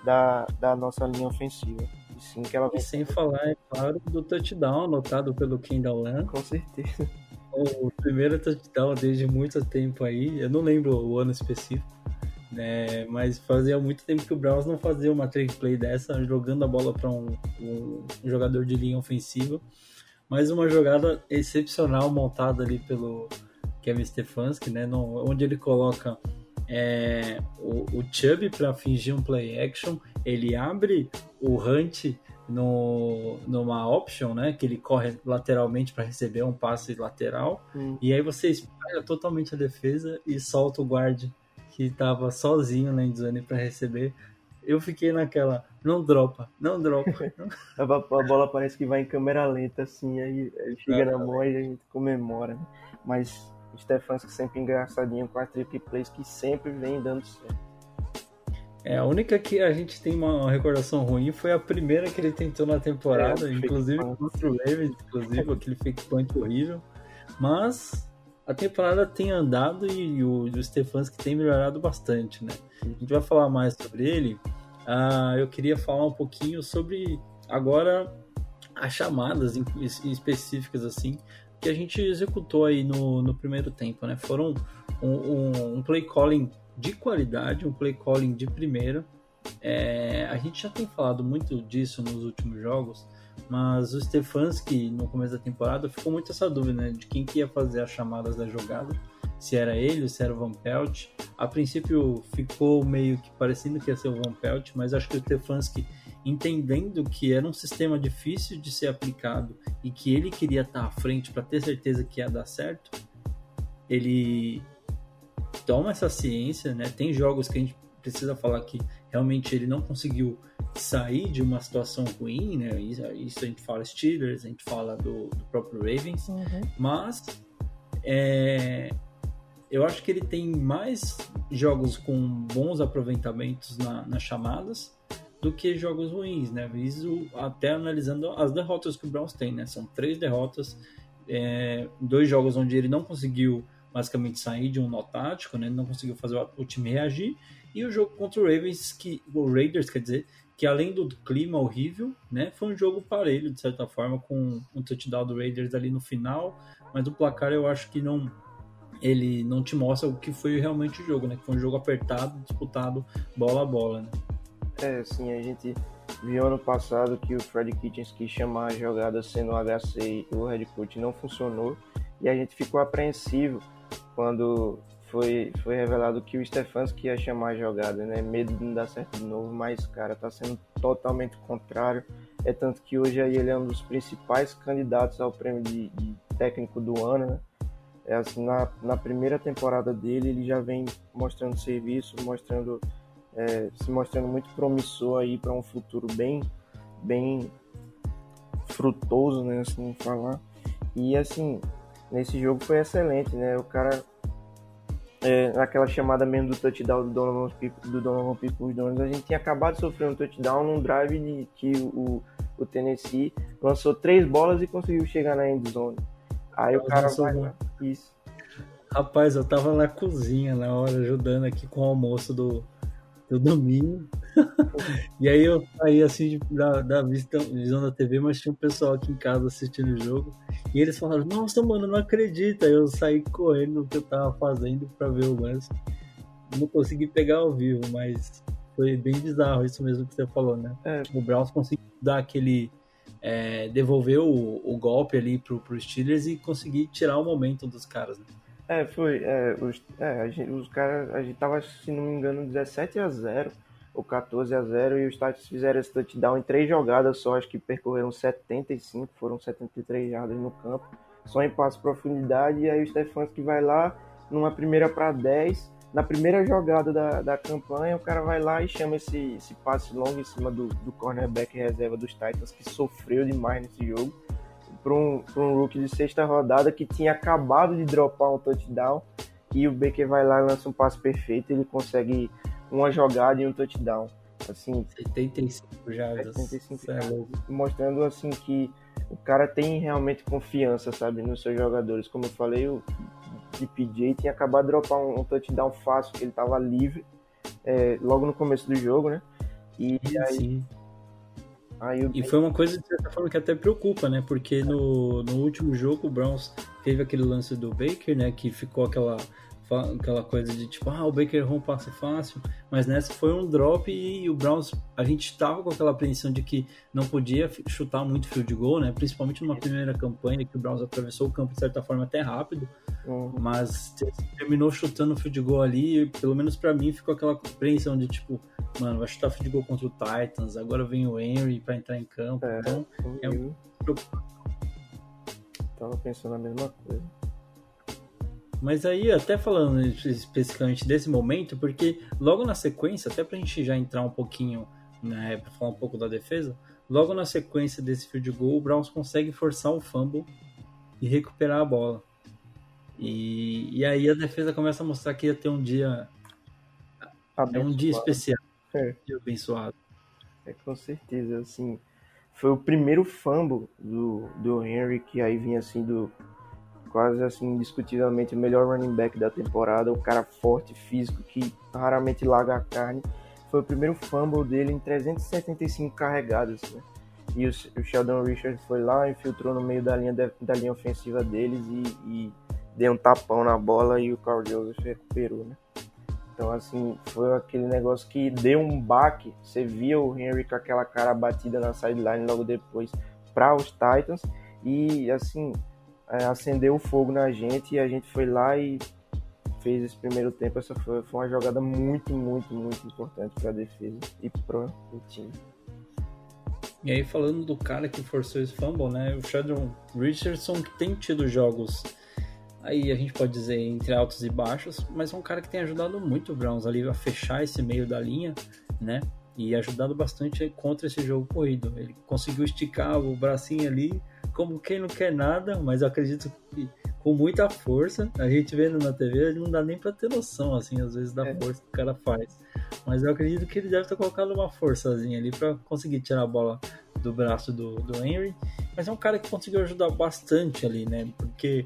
da, da nossa linha ofensiva. E sim que ela. E sem falar, é claro, do touchdown anotado pelo Kendall Lamb. Com certeza. O primeiro touchdown desde muito tempo aí, eu não lembro o ano específico, É, mas fazia muito tempo que o Browns não fazia uma trick play dessa, jogando a bola para um, um, um, jogador de linha ofensiva. Mas uma jogada excepcional montada ali pelo Kevin Stefanski, né? No, onde ele coloca é, o, o Chubb para fingir um play action, ele abre o Hunt no, numa option, né? Que ele corre lateralmente para receber um passe lateral. Hum. E aí você espalha totalmente a defesa e solta o guard que estava sozinho na endzone para receber. Eu fiquei naquela, não dropa, não dropa. a, bola parece que vai em câmera lenta, assim, aí chega na mão e a gente comemora. Né? Mas Stefanski sempre engraçadinho com as triple plays que sempre vem dando certo. É, a única que a gente tem uma recordação ruim foi a primeira que ele tentou na temporada, é, inclusive contra o Ravens, inclusive, aquele fake point horrível. Mas a temporada tem andado e o, o Stefanski tem melhorado bastante, né? A gente vai falar mais sobre ele. Uh, eu queria falar um pouquinho sobre agora as chamadas em, em específicas assim que a gente executou aí no, no primeiro tempo, né? Foram um, um, um play calling de qualidade, um play calling de primeira. É, a gente já tem falado muito disso nos últimos jogos, mas o Stefanski no começo da temporada ficou muito essa dúvida né, de quem que ia fazer as chamadas da jogada, se era ele, se era o Van Pelt. A princípio ficou meio que parecendo que ia ser o Van Pelt, mas acho que o Stefanski entendendo que era um sistema difícil de ser aplicado e que ele queria estar à frente para ter certeza que ia dar certo, ele toma essa ciência, né? Tem jogos que a gente precisa falar que realmente ele não conseguiu sair de uma situação ruim, né? Isso, a gente fala Steelers, a gente fala do, do próprio Ravens, uhum. mas é, eu acho que ele tem mais jogos com bons aproveitamentos na, nas chamadas do que jogos ruins, né? Isso até analisando as derrotas que o Browns tem, né? São três derrotas, é, dois jogos onde ele não conseguiu basicamente sair de um nó tático, né? Não conseguiu fazer o time reagir. E o jogo contra o Ravens, que o Raiders, quer dizer, que além do clima horrível, né? Foi um jogo parelho, de certa forma, com um touchdown do Raiders ali no final. Mas o placar eu acho que não ele não te mostra o que foi realmente o jogo, né? Que foi um jogo apertado, disputado bola a bola, né? É, sim, a gente viu ano passado que o Fred Kitchens quis chamar a jogada sendo o HC e o head coach não funcionou e a gente ficou apreensivo quando foi, foi revelado que o Stefanski ia chamar a jogada, né? Medo de não dar certo de novo, mas, cara, tá sendo totalmente contrário. É tanto que hoje aí ele é um dos principais candidatos ao prêmio de, de técnico do ano, né? É assim, na, na primeira temporada dele, ele já vem mostrando serviço, mostrando é, se mostrando muito promissor aí para um futuro bem, bem frutoso, né, assim falar. E assim, nesse jogo foi excelente, né? O cara é, naquela chamada mesmo do touchdown do Donovan do Donovan People Jones, a gente tinha acabado de sofrer um touchdown num drive de, que o, o Tennessee lançou três bolas e conseguiu chegar na end zone. Aí o cara vai lá, isso. Rapaz, eu tava na cozinha na hora ajudando aqui com o almoço do, do domingo. E aí eu saí assim da, da vista, visão da TV, mas tinha um pessoal aqui em casa assistindo o jogo. E eles falaram, nossa, mano, não acredita. Eu saí correndo o que eu tava fazendo pra ver o lance. Não consegui pegar ao vivo, mas foi bem bizarro isso mesmo que você falou, né? É. O Browns conseguiu dar aquele. É, devolver o, o, golpe ali pro, pro Steelers e conseguir tirar o momento dos caras, né? É, foi. É, os, é, gente, os caras, a gente tava, se não me engano, 17 a 0 ou 14 a 0 e os Titans fizeram esse touchdown em três jogadas só, acho que percorreram 75, foram 73 jardas no campo, só em passe profundidade, e aí o Stefanski vai lá numa primeira para 10, na primeira jogada da, da campanha, o cara vai lá e chama esse, esse passe longo em cima do, do cornerback reserva dos Titans, que sofreu demais nesse jogo para um, um rookie de sexta rodada que tinha acabado de dropar um touchdown e o Baker vai lá e lança um passe perfeito ele consegue uma jogada e um touchdown. Assim, 75 já 75 jardas, mostrando assim que o cara tem realmente confiança, sabe, nos seus jogadores. Como eu falei, o DPJ tinha acabado de dropar um, um touchdown fácil, que ele estava livre é, logo no começo do jogo, né? E aí Sim e foi uma coisa, de certa forma, que até preocupa, né? Porque no, no último jogo o Browns teve aquele lance do Baker, né? Que ficou aquela aquela coisa de tipo, ah, o Baker Home passe fácil, mas nessa foi um drop e o Browns, a gente tava com aquela apreensão de que não podia chutar muito field goal, né? Principalmente numa primeira campanha que o Browns atravessou o campo de certa forma até rápido, Uhum. mas terminou chutando field goal ali, e pelo menos pra mim ficou aquela apreensão de tipo, mano, vai chutar field goal contra o Titans, agora vem o Henry pra entrar em campo, É. então é um Eu Tava pensando a mesma coisa. Mas aí, até falando especificamente desse momento, porque logo na sequência, até pra gente já entrar um pouquinho, né, pra falar um pouco da defesa, logo na sequência desse field goal, o Browns consegue forçar um fumble e recuperar a bola. E, e aí a defesa começa a mostrar que ia ter um dia, é um dia Abençoado. especial, É. um dia abençoado. É, com certeza, assim, foi o primeiro fumble do, do Henry, que aí vinha assim do quase assim, indiscutivelmente o melhor running back da temporada, o cara forte, físico, que raramente larga a carne. Foi o primeiro fumble dele em 375 carregadas, né? E o, o Sheldon Richard foi lá, infiltrou no meio da linha, de- da linha ofensiva deles e, e deu um tapão na bola e o Carl Joseph recuperou, né? Então, assim, foi aquele negócio que deu um baque. Você via o Henry com aquela cara batida na sideline logo depois para os Titans. E, assim, é, acendeu o fogo na gente. E a gente foi lá e fez esse primeiro tempo. Essa foi, foi uma jogada muito, muito, muito importante para a defesa e para o time. E aí, falando do cara que forçou esse fumble, né? O Sheldon Richardson, tem tido jogos, aí a gente pode dizer, entre altos e baixos, mas é um cara que tem ajudado muito o Browns ali a fechar esse meio da linha, né? E ajudado bastante contra esse jogo corrido. Ele conseguiu esticar o bracinho ali, como quem não quer nada, mas eu acredito que com muita força. A gente vendo na TV, não dá nem pra ter noção, assim, às vezes, da É. força que o cara faz. Mas eu acredito que ele deve ter colocado uma forçazinha ali pra conseguir tirar a bola do braço do, do Henry. Mas é um cara que conseguiu ajudar bastante ali, né? Porque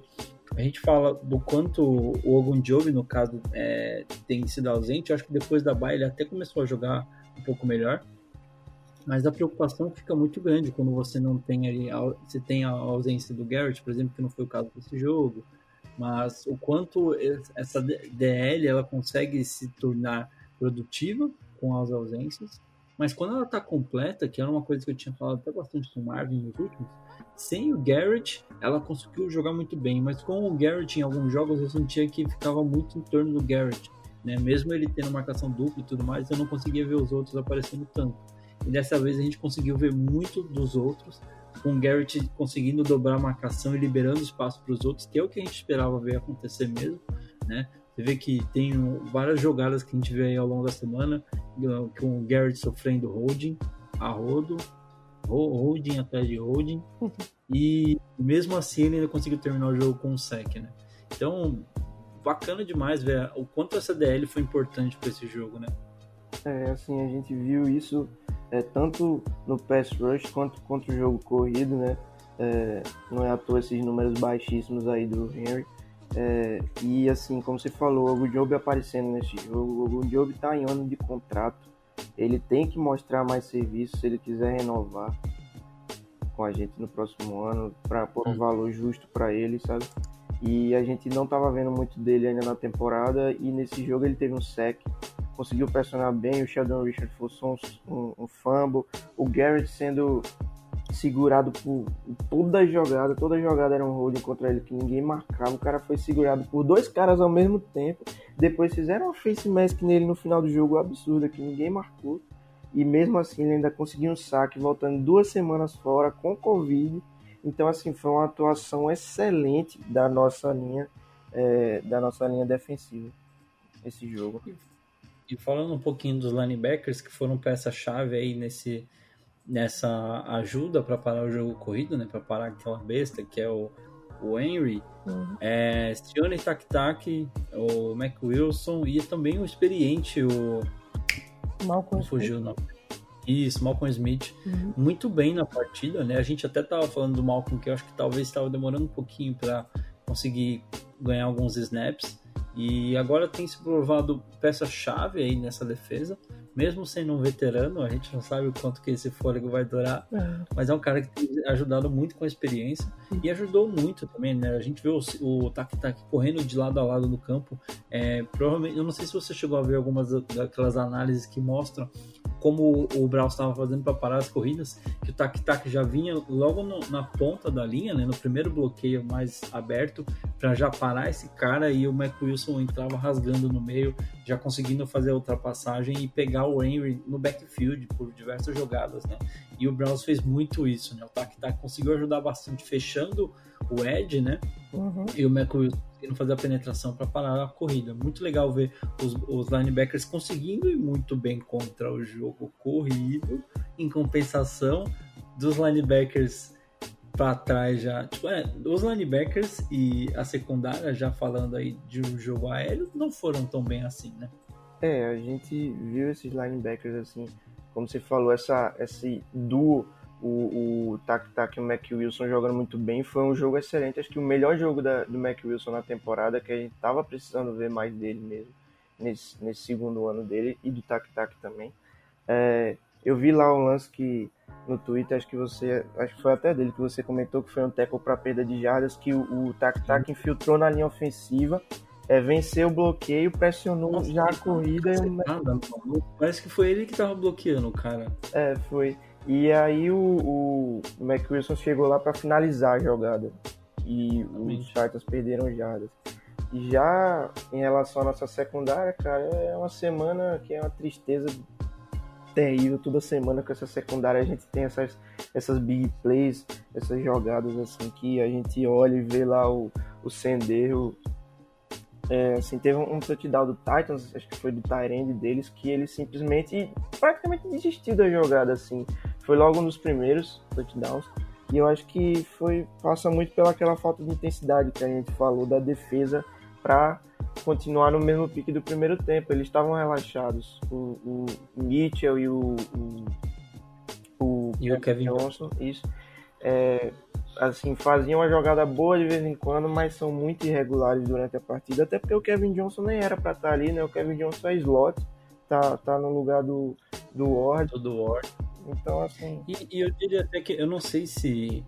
a gente fala do quanto o Ogunjobi, no caso, é, tem sido ausente. Eu acho que depois da baia ele até começou a jogar um pouco melhor. Mas a preocupação fica muito grande quando você não tem ali, você tem a ausência do Garrett, por exemplo, que não foi o caso desse jogo. Mas o quanto es- essa DL ela consegue se tornar produtiva com as ausências, mas quando ela tá completa, que era uma coisa que eu tinha falado até bastante com o Marvin nos últimos, sem o Garrett, ela conseguiu jogar muito bem, mas com o Garrett em alguns jogos eu sentia que ficava muito em torno do Garrett, né? Mesmo ele tendo marcação dupla e tudo mais, eu não conseguia ver os outros aparecendo tanto. E dessa vez a gente conseguiu ver muito dos outros, com o Garrett conseguindo dobrar a marcação e liberando espaço para os outros, que é o que a gente esperava ver acontecer mesmo, né? Você vê que tem várias jogadas que a gente vê aí ao longo da semana, com o Garrett sofrendo holding, a rodo, ho- holding atrás de holding, e mesmo assim ele ainda conseguiu terminar o jogo com um sec, né? Então, bacana demais ver o quanto essa DL foi importante para esse jogo, né? É, assim, a gente viu isso é, tanto no pass rush quanto contra o jogo corrido, né? É, não é à toa esses números baixíssimos aí do Henry. É, e assim, como você falou, o Ogunjobi aparecendo nesse jogo, o Ogunjobi tá em ano de contrato. Ele tem que mostrar mais serviço se ele quiser renovar com a gente no próximo ano, para pôr um Hum. valor justo para ele, sabe? E a gente não tava vendo muito dele ainda na temporada, e nesse jogo ele teve um sec, conseguiu pressionar bem, o Sheldon Richard forçou um, um, um fumble, o Garrett sendo segurado por toda a jogada, toda a jogada era um holding contra ele que ninguém marcava, o cara foi segurado por dois caras ao mesmo tempo, depois fizeram uma face mask nele no final do jogo absurda que ninguém marcou, e mesmo assim ele ainda conseguiu um saque, voltando duas semanas fora com Covid, então assim, foi uma atuação excelente da nossa linha, é, da nossa linha defensiva, esse jogo. E falando um pouquinho dos linebackers que foram peça-chave aí nesse, nessa ajuda para parar o jogo corrido, né? Para parar aquela besta que é o, o Henry, é Sione Tak Tak, o Mac Wilson e também o experiente, o. Malcolm Fugiu o nome. Isso, Malcolm Smith. Muito bem na partida, né? A gente até tava falando do Malcolm que eu acho que talvez estava demorando um pouquinho para conseguir ganhar alguns snaps. E agora tem se provado peça-chave aí nessa defesa, mesmo sendo um veterano, a gente não sabe o quanto que esse fôlego vai durar, é. mas é um cara que tem ajudado muito com a experiência e ajudou muito também, né? A gente vê o, o Taki correndo de lado a lado no campo. É, provavelmente, eu não sei se você chegou a ver algumas daquelas análises que mostram como o Braus estava fazendo para parar as corridas, que o Tac Tac já vinha logo no, na ponta da linha, né, no primeiro bloqueio mais aberto, para já parar esse cara e o McWilson entrava rasgando no meio, já conseguindo fazer a ultrapassagem e pegar o Henry no backfield por diversas jogadas, né? E o Browns fez muito isso, né? O Tac Tac conseguiu ajudar bastante fechando o Ed, né? Uhum. E o McWilson conseguindo fazer a penetração para parar a corrida. Muito legal ver os, os, linebackers conseguindo ir muito bem contra o jogo corrido, em compensação dos linebackers para trás já. Tipo, é, os linebackers e a secundária, já falando aí de um jogo aéreo, não foram tão bem assim, né? É, a gente viu esses linebackers assim, como você falou, essa, esse duo o, o Tac Tac e o Mac Wilson jogando muito bem. Foi um jogo excelente. Acho que o melhor jogo da, do Mac Wilson na temporada, que a gente tava precisando ver mais dele mesmo, nesse, nesse segundo ano dele, e do Tac Tac também. É, eu vi lá um lance que no Twitter, acho que você, acho que foi até dele que você comentou que foi um tackle para perda de jardas, que o, o Tac Tac infiltrou na linha ofensiva, é, venceu o bloqueio, pressionou Nossa, já a corrida. E... Parece que foi ele que tava bloqueando, cara. É, foi. E aí o, o McWilson chegou lá para finalizar a jogada. E os Titans perderam jardas. E já em relação à nossa secundária, cara, é uma semana que é uma tristeza terrível. Toda semana com essa secundária a gente tem essas, essas big plays, essas jogadas assim que a gente olha e vê lá o, o Sendeiro. É, assim, teve um touchdown do Titans, acho que foi do Tyrande deles, que ele simplesmente praticamente desistiu da jogada, assim. Foi logo um dos primeiros touchdowns. E eu acho que foi passa muito pelaquela falta de intensidade que a gente falou da defesa para continuar no mesmo pique do primeiro tempo. Eles estavam relaxados. O, o Mitchell e o, o, o, e o Kevin Johnson, isso. É, assim, faziam uma jogada boa de vez em quando, mas são muito irregulares durante a partida. Até porque o Kevin Johnson nem era para estar tá ali, né? O Kevin Johnson é slot, tá, tá no lugar do, do Ward. Do Ward. Então, assim. E, e, eu diria até que eu não sei se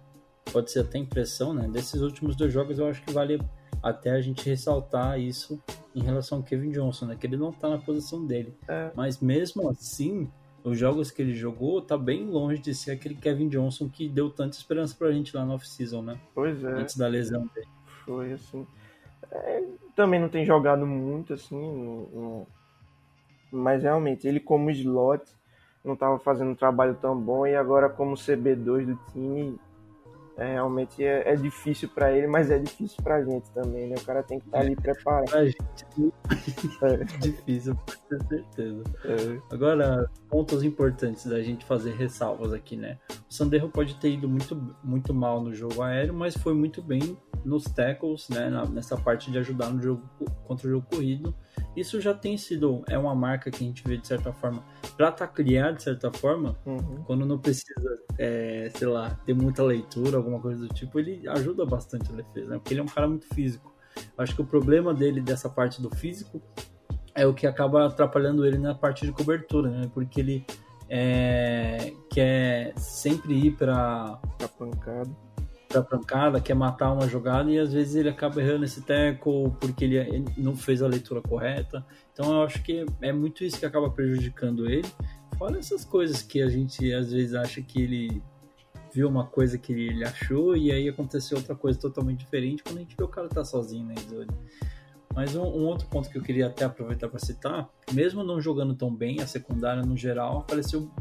pode ser até impressão, né? Desses últimos dois jogos, eu acho que vale até a gente ressaltar isso em relação ao Kevin Johnson, né? Que ele não tá na posição dele. É. Mas mesmo assim, os jogos que ele jogou tá bem longe de ser aquele Kevin Johnson que deu tanta esperança pra gente lá no off-season, né? Pois é. Antes da lesão dele. Foi assim. É, também não tem jogado muito, assim, mas realmente, ele como slot não estava fazendo um trabalho tão bom e agora como CB2 do time é, realmente é, é difícil para ele, mas é difícil para a gente também, né? O cara tem que estar tá ali preparado. Pra gente é, é difícil, com certeza. É. Agora, pontos importantes da gente fazer ressalvas aqui, né? O Sandero pode ter ido muito, muito mal no jogo aéreo, mas foi muito bem nos tackles, né? nessa parte de ajudar no jogo contra o jogo corrido isso já tem sido é uma marca que a gente vê de certa forma para taclear de certa forma uhum. quando não precisa é, sei lá ter muita leitura alguma coisa do tipo ele ajuda bastante a defesa né? porque ele é um cara muito físico acho que o problema dele dessa parte do físico é o que acaba atrapalhando ele na parte de cobertura né porque ele é, quer sempre ir para a pancada pra pancada, quer matar uma jogada e às vezes ele acaba errando esse tackle porque ele, ele não fez a leitura correta. Então eu acho que é muito isso que acaba prejudicando ele. Fora essas coisas que a gente às vezes acha que ele viu uma coisa que ele achou e aí aconteceu outra coisa totalmente diferente quando a gente vê o cara tá sozinho na né, Mas um, um, outro ponto que eu queria até aproveitar para citar, mesmo não jogando tão bem, a secundária no geral apareceu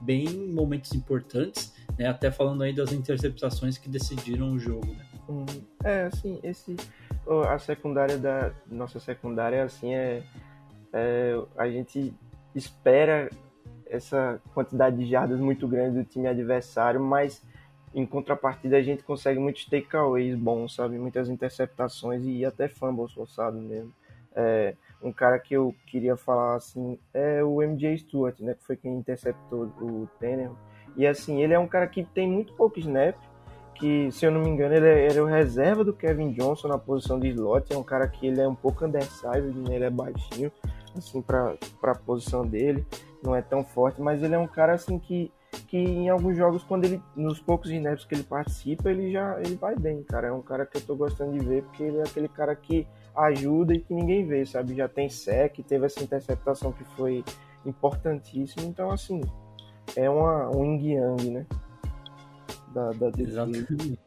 bem em momentos importantes né? Até falando aí das interceptações que decidiram o jogo, né? Hum, é, assim, esse a secundária da nossa secundária assim é, é, a gente espera essa quantidade de jardas muito grande do time adversário, mas em contrapartida a gente consegue muitos takeaways bons, sabe? Muitas interceptações e até fumbles forçados mesmo. É, um cara que eu queria falar assim é o MJ Stewart, né? Que foi quem interceptou o Tanner e assim, ele é um cara que tem muito pouco snap que, se eu não me engano, ele é, era o reserva do Kevin Johnson na posição de slot. É um cara que ele é um pouco undersized, né? ele é baixinho, assim, para a posição dele. Não é tão forte, mas ele é um cara, assim, que, que em alguns jogos, quando ele, nos poucos snaps que ele participa, ele já ele vai bem, cara. É um cara que eu tô gostando de ver, porque ele é aquele cara que ajuda e que ninguém vê, sabe? Já tem sec, teve essa interceptação que foi importantíssima. Então, assim, é uma, um yin-yang, né? Da, da Exatamente.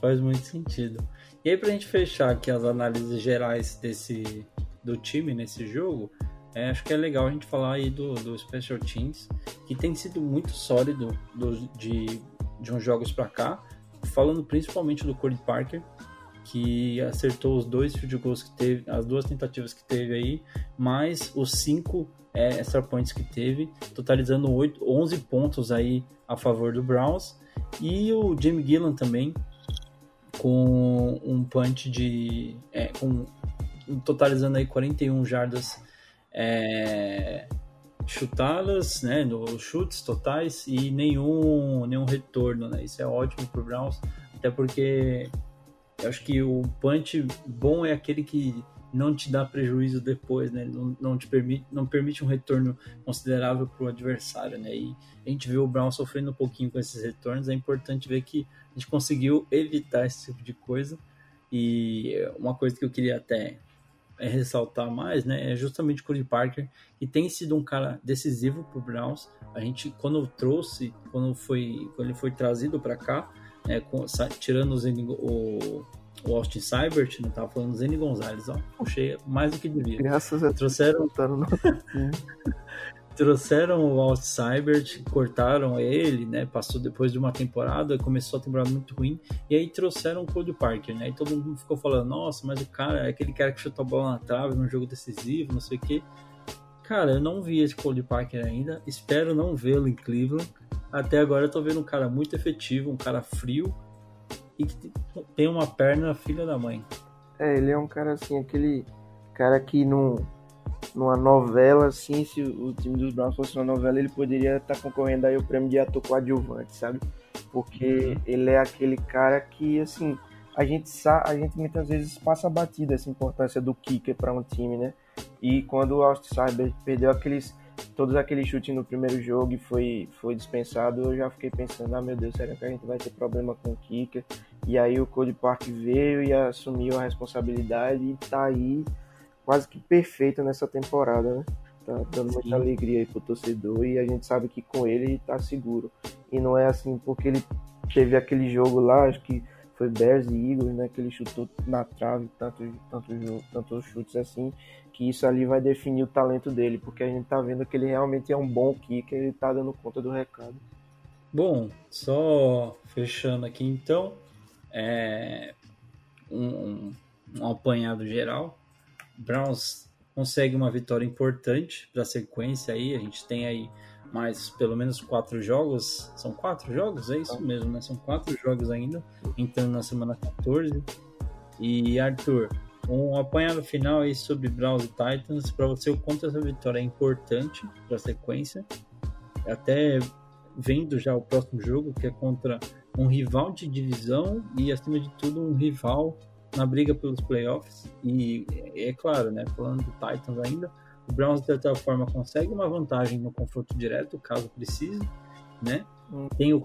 Faz muito sentido. E aí, pra gente fechar aqui as análises gerais desse, do time nesse jogo, é, acho que é legal a gente falar aí do, do Special Teams, que tem sido muito sólido do, de, de uns jogos para cá, falando principalmente do Cody Parker, que acertou os dois field goals que teve, as duas tentativas que teve aí, mais os cinco é, extra points que teve, totalizando 8, 11 pontos aí a favor do Browns. E o Jamie Gillan também, com um punch de. É, com, totalizando aí 41 jardas é, chutadas, né, nos chutes totais e nenhum, nenhum retorno, né? Isso é ótimo para o Browns, até porque eu acho que o punch bom é aquele que não te dá prejuízo depois, né? Não, não te permite, não permite um retorno considerável para o adversário, né? E a gente vê o Brown sofrendo um pouquinho com esses retornos. É importante ver que a gente conseguiu evitar esse tipo de coisa. E uma coisa que eu queria até é ressaltar mais, né? É justamente o Cody Parker, que tem sido um cara decisivo para o Browns. A gente, quando trouxe, quando foi, quando ele foi trazido para cá, é, com, tirando os, o, o Austin Seibert, não tava falando Zene Gonzalez, ó, puxei mais do que devia. Graças a trouxeram, no... trouxeram o Austin Seibert, cortaram ele, né, passou depois de uma temporada, começou a temporada muito ruim, e aí trouxeram o Cody Parker, né, e todo mundo ficou falando, nossa, mas o cara é aquele cara que chutou a bola na trave num jogo decisivo, não sei o que. Cara, eu não vi esse Cody Parker ainda, espero não vê-lo em Cleveland, até agora eu tô vendo um cara muito efetivo, um cara frio e que tem uma perna filha da mãe. É, ele é um cara assim, aquele cara que num, numa novela, assim, se o time dos Browns fosse uma novela, ele poderia estar tá concorrendo aí o prêmio de ator coadjuvante, sabe? Porque uhum. ele é aquele cara que, assim, a gente, a gente muitas vezes passa batida essa importância do kicker para um time, né? E quando o Austin Cyber perdeu aqueles todos aqueles chutes no primeiro jogo e foi, foi dispensado, eu já fiquei pensando, ah meu Deus, será que a gente vai ter problema com o kicker? E aí o Cody Park veio e assumiu a responsabilidade e tá aí quase que perfeito nessa temporada, né? Tá dando muita alegria aí pro torcedor e a gente sabe que com ele tá seguro. E não é assim porque ele teve aquele jogo lá, acho que foi Bears e Eagles, né? Que ele chutou na trave tantos tanto, tanto chutes assim, que isso ali vai definir o talento dele, porque a gente tá vendo que ele realmente é um bom kicker, ele tá dando conta do recado. Bom, só fechando aqui então, é um, um apanhado geral. Browns consegue uma vitória importante para a sequência aí, a gente tem aí mais pelo menos quatro jogos. São quatro jogos? É isso mesmo, né? São quatro jogos ainda, entrando na semana 14. E Arthur, um apanhado final aí sobre Browns e Titans. Para você, o quanto essa vitória é importante para a sequência. Até vendo já o próximo jogo, que é contra um rival de divisão e, acima de tudo, um rival na briga pelos playoffs. E é claro, né? Falando do Titans ainda, o Browns, de certa forma, consegue uma vantagem no confronto direto, caso precise, né? Hum. Tem o,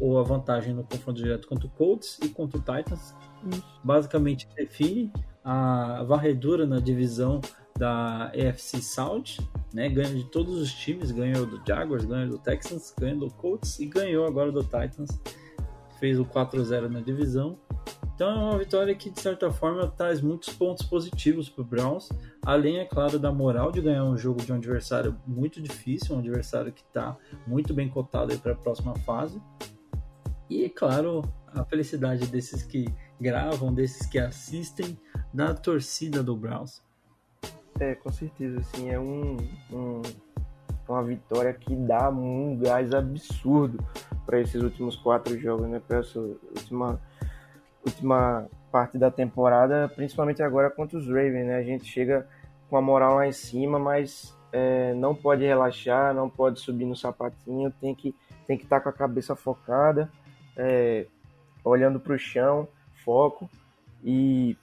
ou a vantagem no confronto direto contra o Colts e contra o Titans. Basicamente define a varredura na divisão da AFC South, né? Ganha de todos os times, ganhou do Jaguars, ganhou do Texans, ganhou do Colts e ganhou agora do Titans. Fez o 4-0 na divisão então é uma vitória que, de certa forma, traz muitos pontos positivos para o Browns, além, é claro, da moral de ganhar um jogo de um adversário muito difícil, um adversário que está muito bem cotado para a próxima fase. E, é claro, a felicidade desses que gravam, desses que assistem, da torcida do Browns. É, com certeza, assim, é um, um uma vitória que dá um gás absurdo para esses últimos quatro jogos, né? Para essa última última parte da temporada, principalmente agora contra os Ravens, né? A gente chega com a moral lá em cima, mas é, não pode relaxar, não pode subir no sapatinho, tem que tem que estar tá com a cabeça focada. É, olhando para o chão, foco e,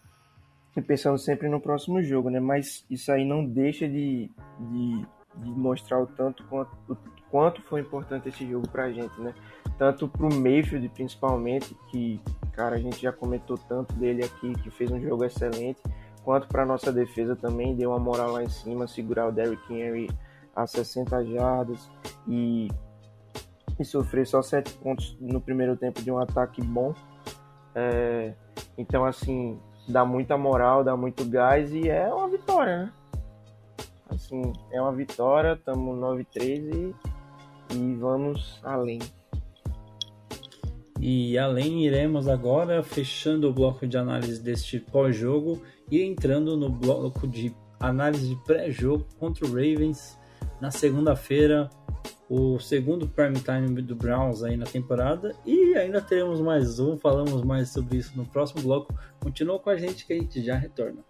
e, pensando sempre no próximo jogo, né? Mas isso aí não deixa de, de, de mostrar o tanto quanto, o quanto foi importante esse jogo para a gente, né? Tanto para o Mayfield, principalmente, que, cara, a gente já comentou tanto dele aqui, que fez um jogo excelente, quanto para nossa defesa também, deu uma moral lá em cima, segurar o Derrick Henry a 60 jardas e, e sofrer só 7 pontos no primeiro tempo de um ataque bom. É, então, assim, dá muita moral, dá muito gás e é uma vitória, né? Assim, é uma vitória, estamos 9-3 e, e vamos além. E além, iremos agora fechando o bloco de análise deste pós-jogo e entrando no bloco de análise de pré-jogo contra o Ravens na segunda-feira, o segundo prime time do Browns aí na temporada e ainda teremos mais um, falamos mais sobre isso no próximo bloco. Continua com a gente que a gente já retorna.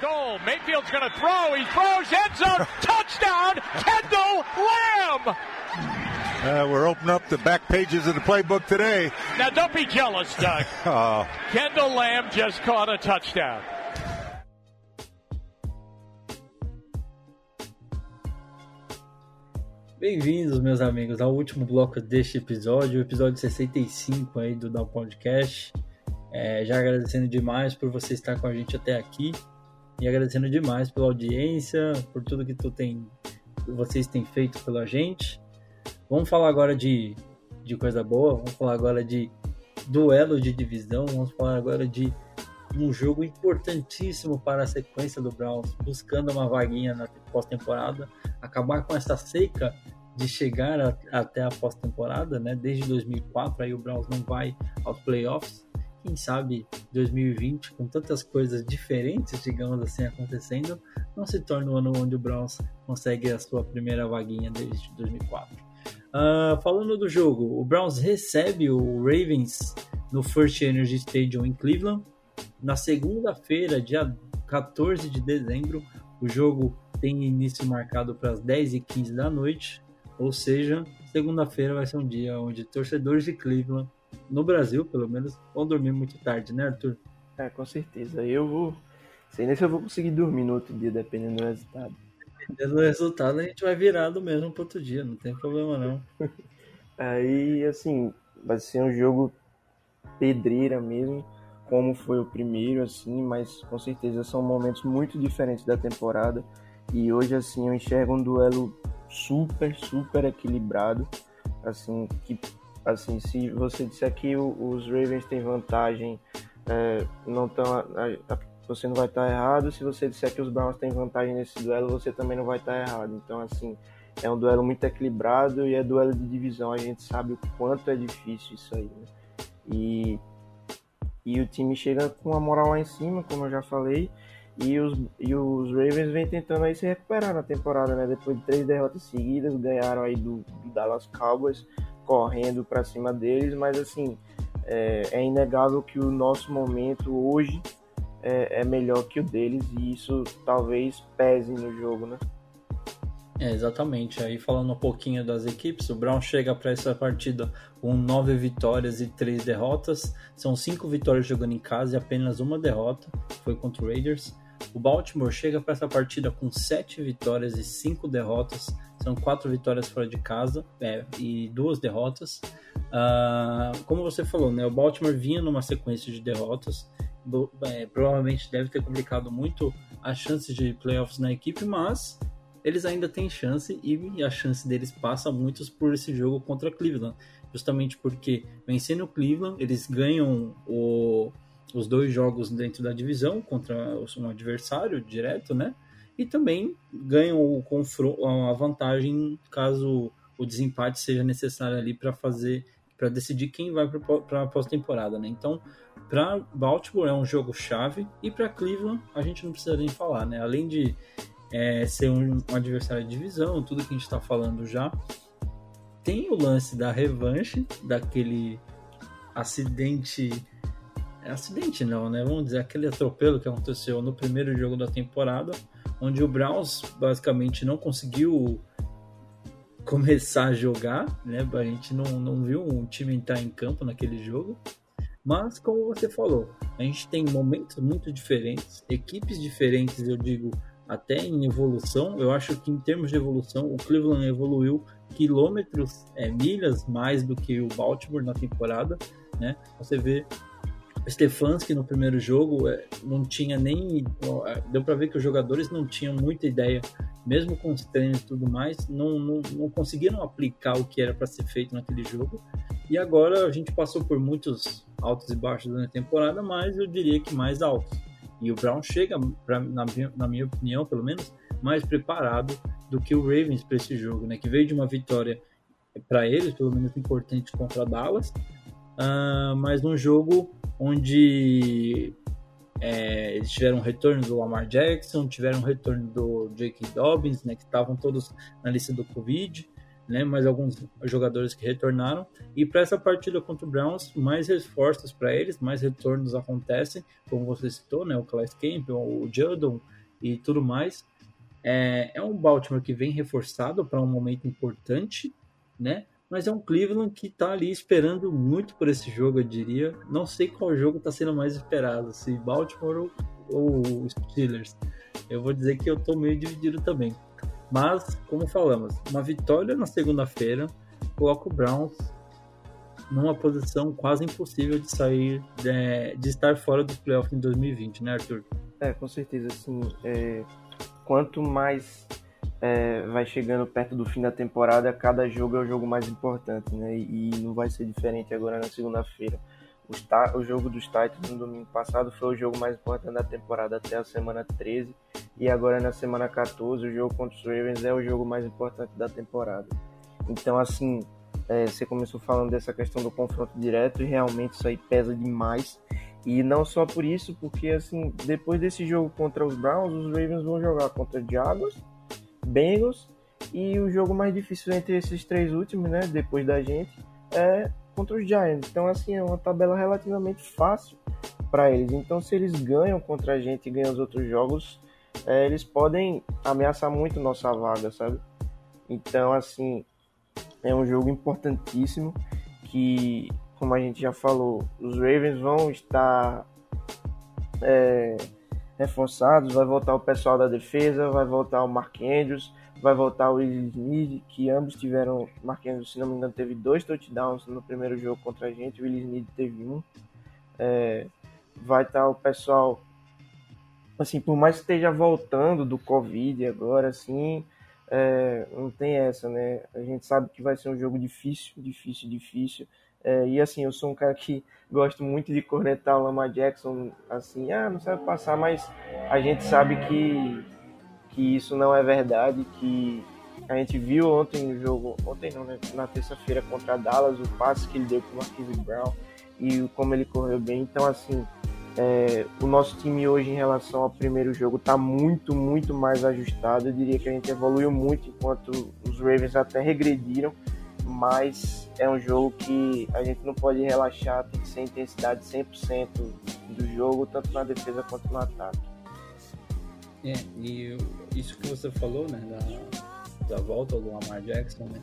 Goal. Mayfield's going to throw. He throws end zone. Touchdown, Kendall Lamb. Uh, we're opening up the back pages of the playbook today. Now, don't be jealous, Doug. Oh, Kendall Lamb just caught a touchdown. Bem-vindos, meus amigos, ao último bloco deste episódio, o episódio 65 aí do Down Podcast. É, já agradecendo demais por você estar com a gente até aqui e agradecendo demais pela audiência, por tudo que tu tem, vocês têm feito pela gente. Vamos falar agora de, de coisa boa, vamos falar agora de duelo de divisão, vamos falar agora de um jogo importantíssimo para a sequência do Browns, buscando uma vaguinha na pós-temporada, acabar com essa seca de chegar a, até a pós-temporada, né? Desde 2004 aí o Browns não vai aos playoffs. Quem sabe 2020 com tantas coisas diferentes, digamos assim, acontecendo, não se torna o ano onde o Browns consegue a sua primeira vaguinha desde 2004. Uh, falando do jogo, o Browns recebe o Ravens no First Energy Stadium em Cleveland na segunda-feira, dia 14 de dezembro, o jogo tem início marcado para as 10h15 da noite, ou seja, segunda-feira vai ser um dia onde torcedores de Cleveland, no Brasil pelo menos, vão dormir muito tarde, né, Arthur? É, com certeza. Eu vou. Sei nem se eu vou conseguir dormir no outro dia, dependendo do resultado. Dependendo do resultado, a gente vai virado mesmo para outro dia, não tem problema não. Aí, assim, vai ser um jogo pedreira mesmo, como foi o primeiro, assim, mas com certeza são momentos muito diferentes da temporada. E hoje, assim, eu enxergo um duelo super, super equilibrado. Assim, que, assim se você disser que os Ravens têm vantagem, é, não tão, a- a- você não vai estar errado. Se você disser que os Browns têm vantagem nesse duelo, você também não vai estar errado. Então, assim, é um duelo muito equilibrado e é duelo de divisão. A gente sabe o quanto é difícil isso aí, né? E, e o time chega com a moral lá em cima, como eu já falei. E os, e os Ravens vêm tentando aí se recuperar na temporada, né? Depois de três derrotas seguidas, ganharam aí do, do Dallas Cowboys, correndo para cima deles, mas assim, é, é inegável que o nosso momento hoje é, é melhor que o deles e isso talvez pese no jogo, né? É, exatamente. Aí falando um pouquinho das equipes, o Brown chega para essa partida com nove vitórias e três derrotas. São cinco vitórias jogando em casa e apenas uma derrota, foi contra o Raiders. O Baltimore chega para essa partida com sete vitórias e cinco derrotas. São quatro vitórias fora de casa é, e duas derrotas. Ah, como você falou, né, o Baltimore vinha numa sequência de derrotas. Do- é, provavelmente deve ter complicado muito as chances de playoffs na equipe, mas eles ainda têm chance e a chance deles passa muitos por esse jogo contra Cleveland. Justamente porque vencendo o Cleveland, eles ganham o- os dois jogos dentro da divisão contra um adversário direto, né? E também ganham o confronto, a vantagem caso o desempate seja necessário ali para fazer, para decidir quem vai para a pós-temporada, né? Então, para Baltimore é um jogo chave e para Cleveland a gente não precisa nem falar, né? Além de é, ser um, um adversário de divisão, tudo que a gente está falando já. Tem o lance da revanche, daquele acidente é acidente não, né? Vamos dizer, aquele atropelo que aconteceu no primeiro jogo da temporada, onde o Browns basicamente não conseguiu começar a jogar, né? A gente não, não viu um time entrar em campo naquele jogo. Mas, como você falou, a gente tem momentos muito diferentes, equipes diferentes, eu digo, até em evolução. Eu acho que, em termos de evolução, o Cleveland evoluiu quilômetros, é, milhas mais do que o Baltimore na temporada. Né? Você vê Stefanski no primeiro jogo é, não tinha nem. É, deu para ver que os jogadores não tinham muita ideia, mesmo com os treinos e tudo mais, não, não, não conseguiram aplicar o que era para ser feito naquele jogo. E agora a gente passou por muitos altos e baixos na temporada, mas eu diria que mais altos. E o Brown chega, pra, na, na minha opinião, pelo menos, mais preparado do que o Ravens para esse jogo, né? Que veio de uma vitória para eles, pelo menos importante contra Dallas, uh, mas num jogo onde é, eles tiveram um retorno do Lamar Jackson, tiveram um retorno do Jake Dobbins, né, que estavam todos na lista do Covid, né, mais alguns jogadores que retornaram. E para essa partida contra o Browns, mais reforços para eles, mais retornos acontecem, como você citou, né, o Calais Campbell, o Judon e tudo mais. É, é um Baltimore que vem reforçado para um momento importante, né? Mas é um Cleveland que está ali esperando muito por esse jogo, eu diria. Não sei qual jogo está sendo mais esperado, se Baltimore ou, ou Steelers. Eu vou dizer que eu estou meio dividido também. Mas, como falamos, uma vitória na segunda-feira coloca o Browns numa posição quase impossível de sair, de, de estar fora dos playoffs em 2020, né, Arthur? É, com certeza, assim, é, quanto mais é, vai chegando perto do fim da temporada, cada jogo é o jogo mais importante, né? E, não vai ser diferente agora na segunda-feira. O, o jogo dos Titans no domingo passado foi o jogo mais importante da temporada até a semana 13. E agora na semana 14, o jogo contra os Ravens é o jogo mais importante da temporada. Então, assim, é, você começou falando dessa questão do confronto direto e realmente isso aí pesa demais. E não só por isso, porque assim, depois desse jogo contra os Browns, os Ravens vão jogar contra Jaguars Bengals e o jogo mais difícil entre esses três últimos, né, depois da gente, é contra os Giants. Então, assim, é uma tabela relativamente fácil para eles. Então, se eles ganham contra a gente e ganham os outros jogos, é, eles podem ameaçar muito nossa vaga, sabe? Então, assim, é um jogo importantíssimo que, como a gente já falou, os Ravens vão estar é, reforçados, vai voltar o pessoal da defesa, vai voltar o Mark Andrews, vai voltar o Will Smith, que ambos tiveram, Mark Andrews, se não me engano, teve dois touchdowns no primeiro jogo contra a gente, o Will Smith teve um. É, vai estar o pessoal, assim, por mais que esteja voltando do Covid agora, assim, é, não tem essa, né? A gente sabe que vai ser um jogo difícil, difícil, difícil. É, e assim, eu sou um cara que gosto muito de cornetar o Lama Jackson, assim, ah, não sabe passar, mas a gente sabe que, que isso não é verdade, que a gente viu ontem no jogo, ontem não, né, na terça-feira contra a Dallas, o passe que ele deu para o Marquise Brown e como ele correu bem. Então, assim, é, o nosso time hoje em relação ao primeiro jogo está muito, muito mais ajustado. Eu diria que a gente evoluiu muito enquanto os Ravens até regrediram mas é um jogo que a gente não pode relaxar, tem que ser intensidade 100% do jogo, tanto na defesa quanto no ataque. É, e isso que você falou, né, da, da volta do Lamar Jackson, né,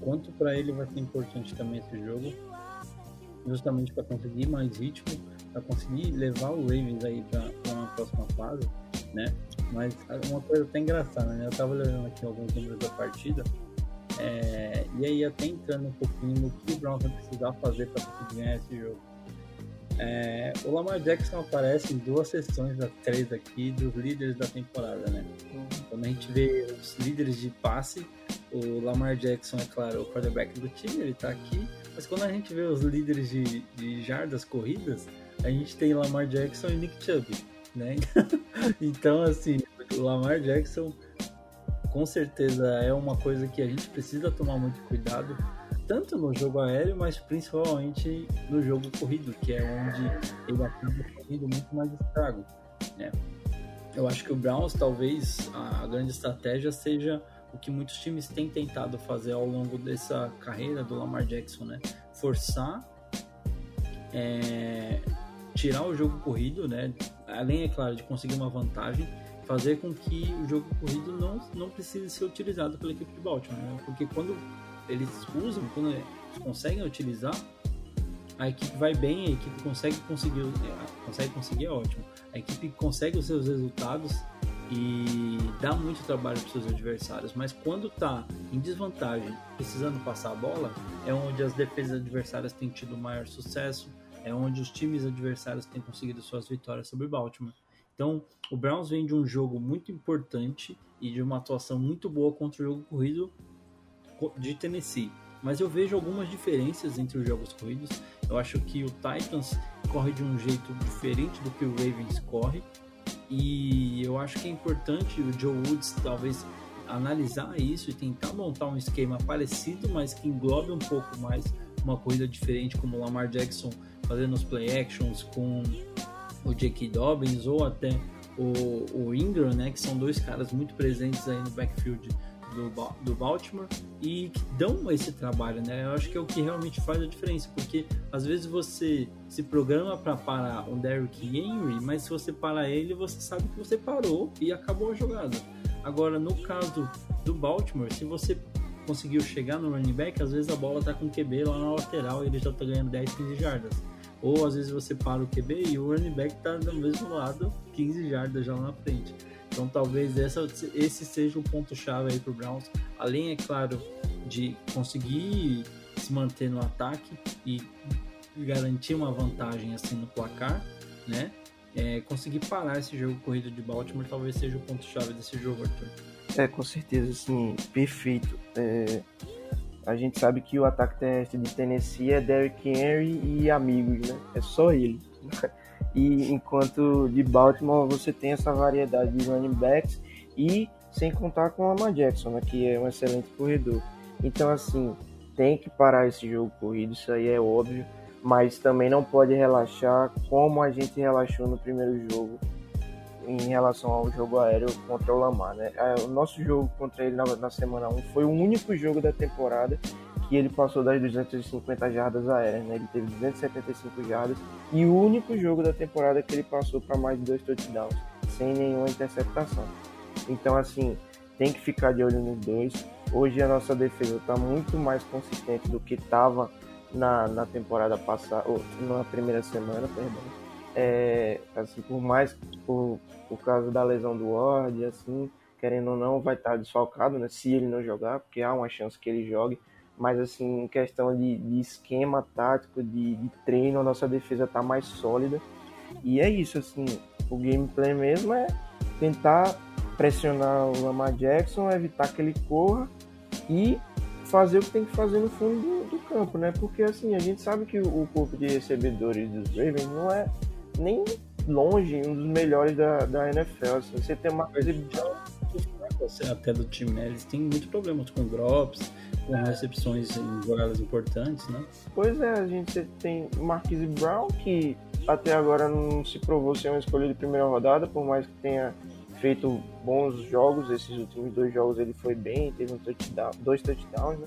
quanto para ele vai ser importante também esse jogo, justamente para conseguir mais ritmo, para conseguir levar o Ravens aí para uma próxima fase, né, mas uma coisa até engraçada, né, eu tava olhando aqui alguns números da partida, é, e aí até entrando um pouquinho no que o Browns vai precisar fazer para conseguir ganhar esse jogo. É, o Lamar Jackson aparece em duas sessões das três aqui dos líderes da temporada, né? Quando a gente vê os líderes de passe, o Lamar Jackson é claro o quarterback do time, ele tá aqui, mas quando a gente vê os líderes de, de jardas corridas, a gente tem Lamar Jackson e Nick Chubb, né? então assim, o Lamar Jackson com certeza é uma coisa que a gente precisa tomar muito cuidado, tanto no jogo aéreo, mas principalmente no jogo corrido, que é onde ele acaba fazendo muito mais estrago. Né? Eu acho que o Browns, talvez, a grande estratégia seja o que muitos times têm tentado fazer ao longo dessa carreira do Lamar Jackson, né? Forçar é, tirar o jogo corrido, né? Além, é claro, de conseguir uma vantagem, fazer com que o jogo corrido não, não precise ser utilizado pela equipe de Baltimore, né? Porque quando eles usam, quando eles conseguem utilizar, a equipe vai bem, a equipe consegue conseguir, consegue conseguir é ótimo. A equipe consegue os seus resultados e dá muito trabalho para seus adversários, mas quando está em desvantagem, precisando passar a bola, é onde as defesas adversárias têm tido maior sucesso, é onde os times adversários têm conseguido suas vitórias sobre Baltimore. Então, o Browns vem de um jogo muito importante e de uma atuação muito boa contra o jogo corrido de Tennessee. Mas eu vejo algumas diferenças entre os jogos corridos. Eu acho que o Titans corre de um jeito diferente do que o Ravens corre. E eu acho que é importante o Joe Woods talvez analisar isso e tentar montar um esquema parecido, mas que englobe um pouco mais uma coisa diferente, como o Lamar Jackson fazendo os play actions com o J.K. Dobbins ou até o, o, Ingram, né, que são dois caras muito presentes aí no backfield do, do Baltimore e que dão esse trabalho, né? Eu acho que é o que realmente faz a diferença, porque às vezes você se programa para parar o Derrick Henry, mas se você parar ele, você sabe que você parou e acabou a jogada. Agora, no caso do Baltimore, se você conseguiu chegar no running back, às vezes a bola tá com o QB lá na lateral e ele já tá ganhando 10, 15 jardas. Ou às vezes você para o QB e o running back tá do mesmo lado, 15 jardas já na frente. Então talvez essa, esse seja o ponto-chave aí pro Browns. Além, é claro, de conseguir se manter no ataque e garantir uma vantagem assim no placar, né? É, conseguir parar esse jogo corrido de Baltimore talvez seja o ponto-chave desse jogo, Arthur. É, com certeza, sim, perfeito. É, a gente sabe que o ataque terrestre de Tennessee é Derrick Henry e amigos, né? É só ele. E enquanto de Baltimore você tem essa variedade de running backs e sem contar com o Lamar Jackson, né, que é um excelente corredor. Então assim, tem que parar esse jogo corrido, isso aí é óbvio, mas também não pode relaxar como a gente relaxou no primeiro jogo em relação ao jogo aéreo contra o Lamar, né? É, o nosso jogo contra ele na, na semana 1 foi o único jogo da temporada que ele passou das 250 jardas aéreas, né? Ele teve 275 jardas e o único jogo da temporada que ele passou para mais de dois touchdowns, sem nenhuma interceptação. Então, assim, tem que ficar de olho nos dois. Hoje a nossa defesa está muito mais consistente do que estava na, na temporada passada, ou na primeira semana, perdão é, assim, por mais por, por causa da lesão do Ward, assim, querendo ou não, vai estar desfalcado, né? Se ele não jogar, porque há uma chance que ele jogue. Mas, assim, em questão de, de esquema tático, de, de, treino, a nossa defesa está mais sólida. E é isso, assim, o gameplay mesmo é tentar pressionar o Lamar Jackson, evitar que ele corra e fazer o que tem que fazer no fundo do, do campo, né? Porque, assim, a gente sabe que o, o corpo de recebedores dos Ravens não é nem longe um dos melhores da, da NFL. Assim, você tem uma coisa até do time, né? Eles têm muitos problemas com drops, com recepções em jogadas importantes, né? Pois é, a gente tem Marquise Brown, que até agora não se provou ser uma escolha de primeira rodada, por mais que tenha feito bons jogos, esses últimos dois jogos ele foi bem, teve um touchdown, dois touchdowns, né?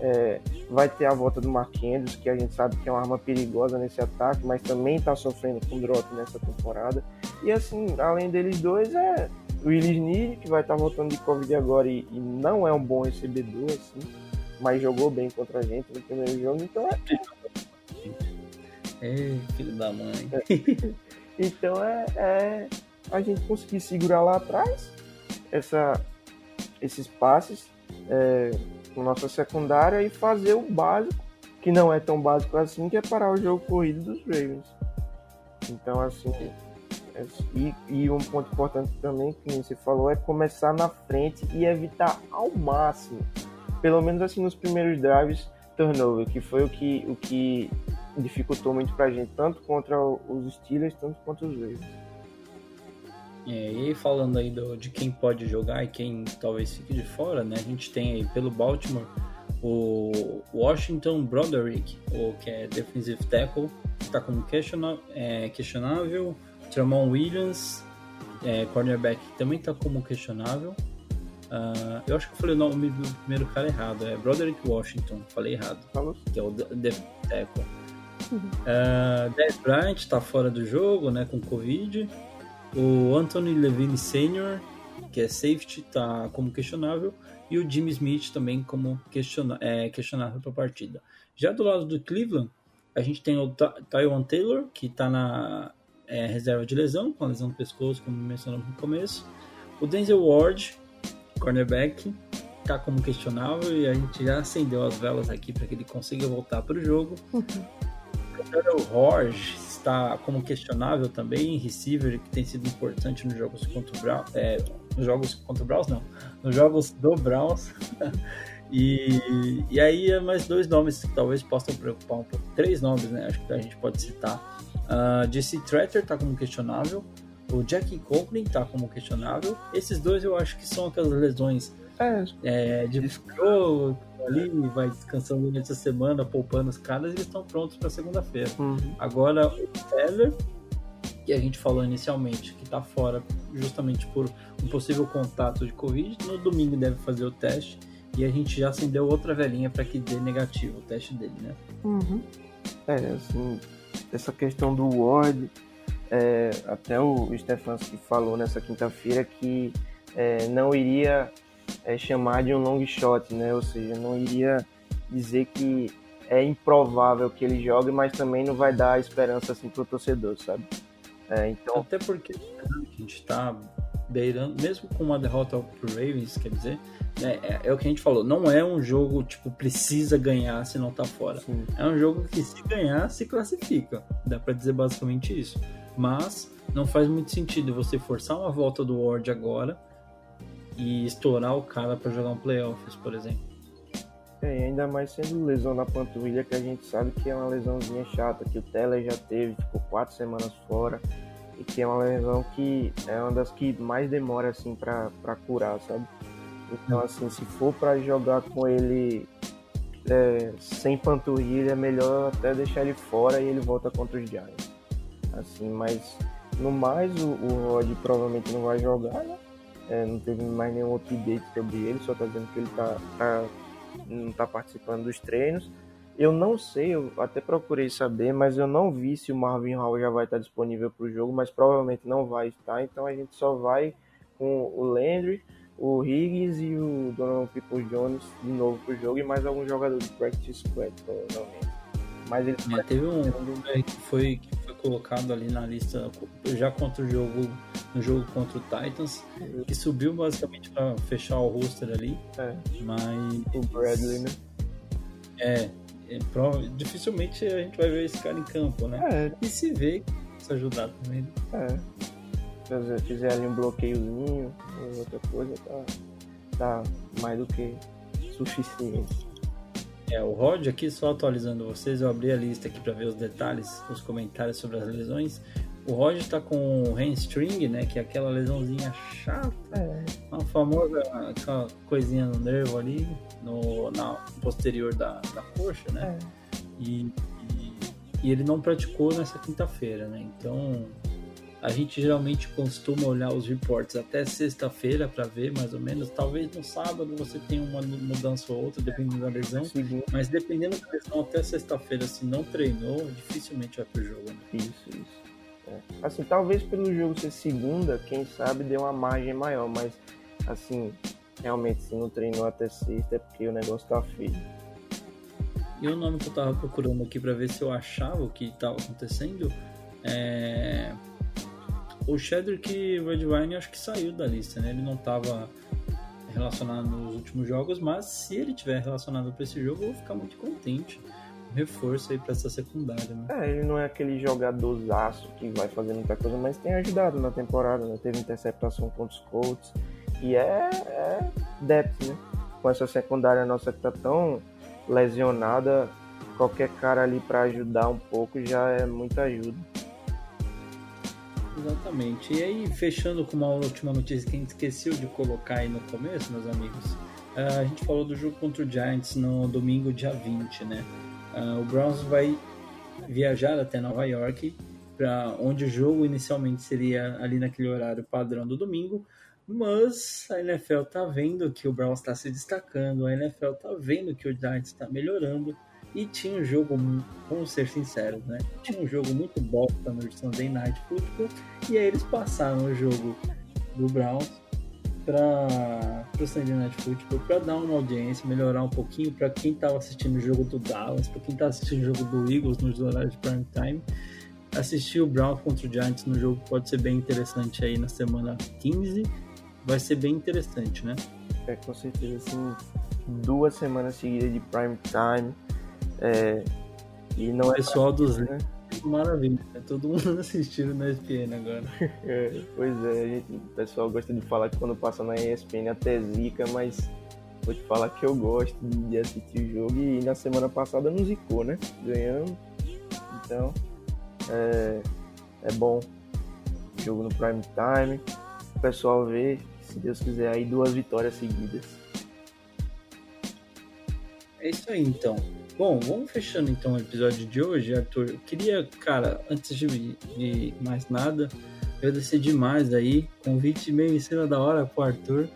É, vai ter a volta do Mark Andrews, que a gente sabe que é uma arma perigosa nesse ataque, mas também está sofrendo com drop nessa temporada. E assim, além deles dois, é o Willis Neal, que vai estar tá voltando de Covid agora e, e, não é um bom recebedor, assim, mas jogou bem contra a gente no primeiro jogo, então é. É, filho da mãe. É. Então é, é a gente conseguir segurar lá atrás essa, esses passes. É, nossa secundária e fazer o básico, que não é tão básico assim, que é parar o jogo corrido dos Ravens. Então, assim, é, e, e, um ponto importante também que você falou é começar na frente e evitar ao máximo, pelo menos assim nos primeiros drives, turnover, que foi o que, o que dificultou muito pra gente, tanto contra os Steelers, tanto contra os Ravens. É, e falando aí do, de quem pode jogar e quem talvez fique de fora, né? A gente tem aí pelo Baltimore o Washington Broderick, o que é defensive tackle, está como questionável, é, questionável. Tramon Williams, é, cornerback, também está como questionável. Uh, eu acho que eu falei o nome do primeiro cara errado, é Broderick Washington, falei errado, Falou. que é o defensive tackle. Uh, Dez Bryant está fora do jogo, né, com Covid. O Anthony Levine Sr., que é safety, está como questionável. E o Jimmy Smith também como questiona é, questionável para a partida. Já do lado do Cleveland, a gente tem o Taiwan Taylor, que está na é, reserva de lesão, com a lesão do pescoço, como mencionamos no começo. O Denzel Ward, cornerback, está como questionável e a gente já acendeu as velas aqui para que ele consiga voltar para o jogo. Uhum. O Horge está como questionável também, receiver que tem sido importante nos jogos contra o Browns, é, nos jogos contra o Browns não, nos jogos do Browns. e, e aí é mais dois nomes que talvez possam preocupar um pouco, três nomes, né? Acho que a gente pode citar. Uh, Jesse Tretter está como questionável, o Jack Conklin está como questionável. Esses dois eu acho que são aquelas lesões é, é de ficou ali, vai descansando durante a semana, poupando os caras, e eles estão prontos para segunda-feira. Uhum. Agora, o Teller, que a gente falou inicialmente, que está fora justamente por um possível contato de Covid, no domingo deve fazer o teste. E a gente já acendeu outra velhinha para que dê negativo o teste dele, né? Uhum. É, assim, essa questão do Ward, é, até o Stefanski falou nessa quinta-feira que é, não iria é, chamar de um long shot, né? Ou seja, não iria dizer que é improvável que ele jogue, mas também não vai dar esperança assim pro torcedor, sabe? É, então... Até porque a gente está beirando, mesmo com uma derrota pro Ravens, quer dizer, né, é, é, o que a gente falou, não é um jogo tipo precisa ganhar se não tá fora. Sim. É um jogo que se ganhar se classifica. Dá para dizer basicamente isso. Mas não faz muito sentido você forçar uma volta do Ward agora e estourar o cara para jogar um playoffs, por exemplo. É, ainda mais sendo lesão na panturrilha, que a gente sabe que é uma lesãozinha chata, que o Teller já teve, ficou quatro semanas fora, e que é uma lesão que é uma das que mais demora, assim, para curar, sabe? Então, assim, se for para jogar com ele é, sem panturrilha, é melhor até deixar ele fora e ele volta contra os Giants. Assim, mas no mais, o, o Rod provavelmente não vai jogar, né? É, não teve mais nenhum update sobre ele, só tá dizendo que ele tá, tá, não tá participando dos treinos. Eu não sei, eu até procurei saber, mas eu não vi se o Marvin Hall já vai estar disponível para o jogo, mas provavelmente não vai estar, então a gente só vai com o Landry, o Higgins e o Donovan Peoples Jones de novo para o jogo e mais alguns jogadores do practice squad, provavelmente. Mas ele é, teve um que foi, que foi colocado ali na lista já contra o jogo no jogo contra o Titans, que subiu basicamente para fechar o roster ali. É. Mas. O Bradley, né? É. é. Dificilmente a gente vai ver esse cara em campo, né? É. E se vê, se ajudar também. É. Se fizer ali um bloqueiozinho, outra coisa, tá, tá mais do que suficiente. É, o Rod aqui, só atualizando vocês, eu abri a lista aqui para ver os detalhes, os comentários sobre as lesões. O Roger tá com hamstring, né? Que é aquela lesãozinha chata. É. Uma famosa aquela coisinha no nervo ali, no, na posterior da, da coxa, né? É. E, e, e, ele não praticou nessa quinta-feira, né? Então a gente geralmente costuma olhar os reports até sexta-feira para ver mais ou menos. Talvez no sábado você tenha uma mudança ou outra, dependendo da lesão. Sim. Mas dependendo da lesão, até sexta-feira, se não treinou, dificilmente vai pro jogo. Né? Isso, isso. É. Assim, talvez pelo jogo ser segunda, quem sabe dê uma margem maior, mas assim, realmente se não treinou até sexta é porque o negócio tá feio. E o nome que eu tava procurando aqui para ver se eu achava o que tava acontecendo é. O Shedrick Redwine acho que saiu da lista, né? Ele não tava relacionado nos últimos jogos, mas se ele tiver relacionado para esse jogo, eu vou ficar muito contente reforço aí para essa secundária, né? É, ele não é aquele jogadorzaço que vai fazer muita coisa, mas tem ajudado na temporada, né? Teve interceptação contra os Colts e é, é depth, né? Com essa secundária nossa que tá tão lesionada, qualquer cara ali para ajudar um pouco já é muita ajuda. Exatamente. E aí, fechando com uma última notícia que a gente esqueceu de colocar aí no começo, meus amigos. A gente falou do jogo contra o Giants no domingo, dia 20, né? Uh, o Browns vai viajar até Nova York, para onde o jogo inicialmente seria ali naquele horário padrão do domingo, mas a NFL tá vendo que o Browns está se destacando, a NFL tá vendo que o Giants está melhorando E tinha um jogo, vamos ser sinceros, né? Tinha um jogo muito bosta no Sunday Night Football. E aí eles passaram o jogo do Browns para o Sunday Night Football para dar uma audiência, melhorar um pouquinho para quem estava assistindo o jogo do Dallas, para quem estava assistindo o jogo do Eagles nos horários de prime time. Assistir o Browns contra o Giants no jogo pode ser bem interessante aí na semana 15. Vai ser bem interessante, né? É, com certeza, assim, duas semanas seguidas de prime time. É, e não é pessoal dos né? Maravilha, é todo mundo assistindo na ESPN agora. É, pois é, gente, o pessoal gosta de falar que quando passa na ESPN até zica, mas vou te falar que eu gosto de assistir o jogo e na semana passada não zicou, né? Ganhamos. Então, é, é bom. Jogo no prime time. O pessoal vê, se Deus quiser, aí duas vitórias seguidas. É isso aí então. Bom, vamos fechando então o episódio de hoje, Arthur. Eu queria, cara, antes de, de mais nada, agradecer demais aí. Convite meio em cima da hora pro Arthur.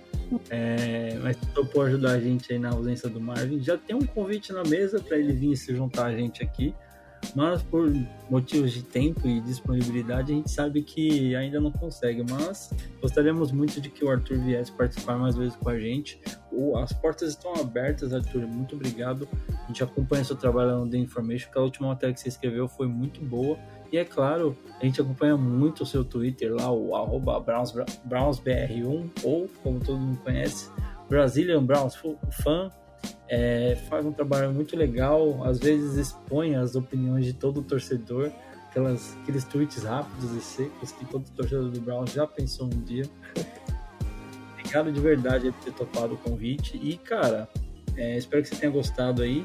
É, mas topou ajudar a gente aí na ausência do Marvin. Já tem um convite na mesa para ele vir se juntar a gente aqui mas por motivos de tempo e disponibilidade a gente sabe que ainda não consegue, mas gostaríamos muito de que o Arthur viesse participar mais vezes com a gente. As portas estão abertas, Arthur, muito obrigado. A gente acompanha seu trabalho no The Information, que a última matéria que você escreveu foi muito boa. E é claro, a gente acompanha muito o seu Twitter lá, o arroba BrownsBR1, ou como todo mundo conhece, Brazilian Browns Fan é, faz um trabalho muito legal, às vezes expõe as opiniões de todo torcedor, aquelas, aqueles tweets rápidos e secos que todo torcedor do Brown já pensou um dia. Obrigado de verdade por ter topado o convite e, cara, é, espero que você tenha gostado aí.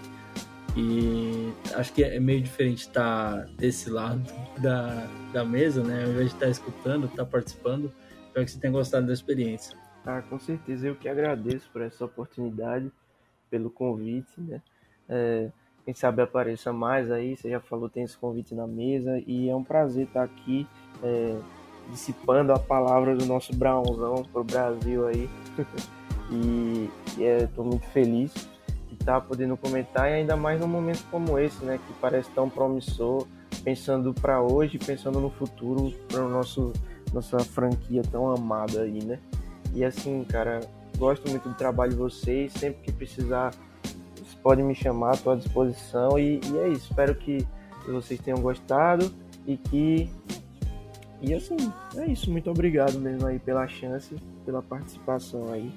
E acho que é meio diferente estar desse lado da, da mesa, né? Ao invés de estar escutando, estar participando. Espero que você tenha gostado da experiência. Ah, com certeza. Eu que agradeço por essa oportunidade pelo convite, né? É, quem sabe apareça mais aí, você já falou, tem esse convite na mesa e é um prazer estar aqui é, dissipando a palavra do nosso Brownzão pro Brasil aí. e estou é, muito feliz de estar podendo comentar e ainda mais num momento como esse, né? Que parece tão promissor, pensando para hoje, pensando no futuro, para nosso nossa franquia tão amada aí, né? E assim, cara, gosto muito do trabalho de vocês. Sempre que precisar, vocês podem me chamar, estou à disposição. E, e, é isso. Espero que vocês tenham gostado e que. E assim, é isso. Muito obrigado mesmo aí pela chance, pela participação aí.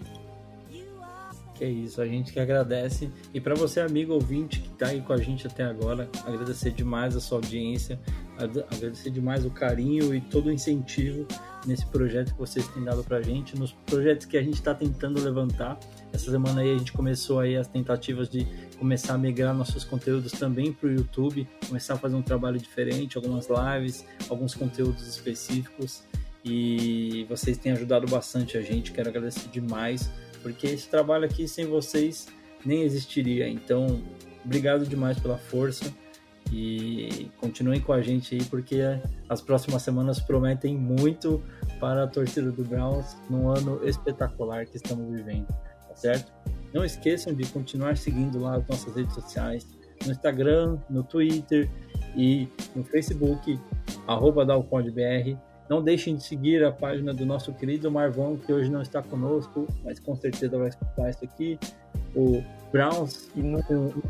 Que é isso, a gente que agradece. E para você, amigo ouvinte que está aí com a gente até agora, agradecer demais a sua audiência, agradecer demais o carinho e todo o incentivo nesse projeto que vocês têm dado para a gente, nos projetos que a gente está tentando levantar. Essa semana aí a gente começou aí as tentativas de começar a migrar nossos conteúdos também para o YouTube, começar a fazer um trabalho diferente, algumas lives, alguns conteúdos específicos. E vocês têm ajudado bastante a gente, quero agradecer demais porque esse trabalho aqui sem vocês nem existiria. Então, obrigado demais pela força e continuem com a gente aí, porque as próximas semanas prometem muito para a torcida do Browns num ano espetacular que estamos vivendo, tá certo? Não esqueçam de continuar seguindo lá as nossas redes sociais, no Instagram, no Twitter e no Facebook, arroba não deixem de seguir a página do nosso querido Marvão, que hoje não está conosco, mas com certeza vai escutar isso aqui. O Browns,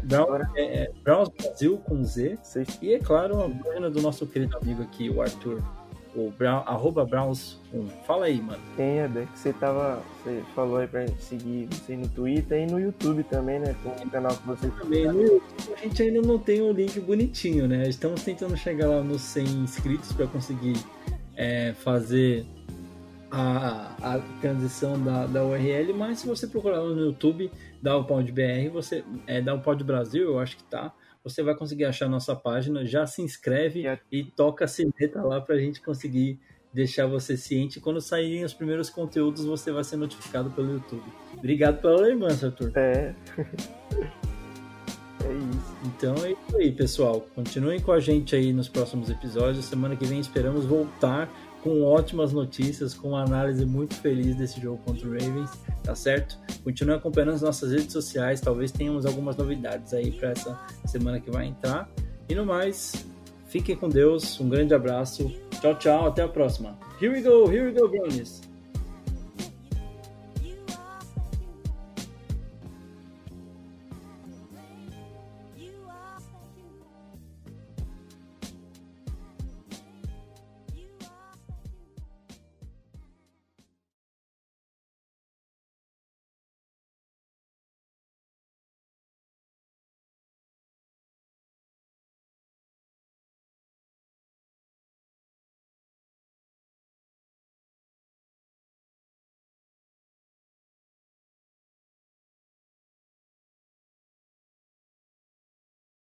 Browns, é, é, Browns Brasil com Z. E é claro, a página do nosso querido amigo aqui, o Arthur. O Brown, arroba Browns1. Fala aí, mano. Tem, Eder, que você tava. Você falou aí pra seguir você no Twitter e no YouTube também, né? Com o canal que você também. No YouTube a gente ainda não tem o link bonitinho, né? Estamos tentando chegar lá nos 100 inscritos para conseguir é, fazer a, a transição da, da URL, mas se você procurar no YouTube, dá o Pod BR, você é, dá o Pod Brasil, eu acho que tá. Você vai conseguir achar a nossa página, já se inscreve e toca a sineta lá para a gente conseguir deixar você ciente. Quando saírem os primeiros conteúdos, você vai ser notificado pelo YouTube. Obrigado pela lembrança, Arthur. É. É isso. Então é isso aí, pessoal. Continuem com a gente aí nos próximos episódios. Semana que vem esperamos voltar com ótimas notícias, com uma análise muito feliz desse jogo contra o Ravens, tá certo? Continue acompanhando as nossas redes sociais, talvez tenhamos algumas novidades aí para essa semana que vai entrar. E no mais, fiquem com Deus, um grande abraço, tchau, tchau, até a próxima. Here we go, here we go, Brownies!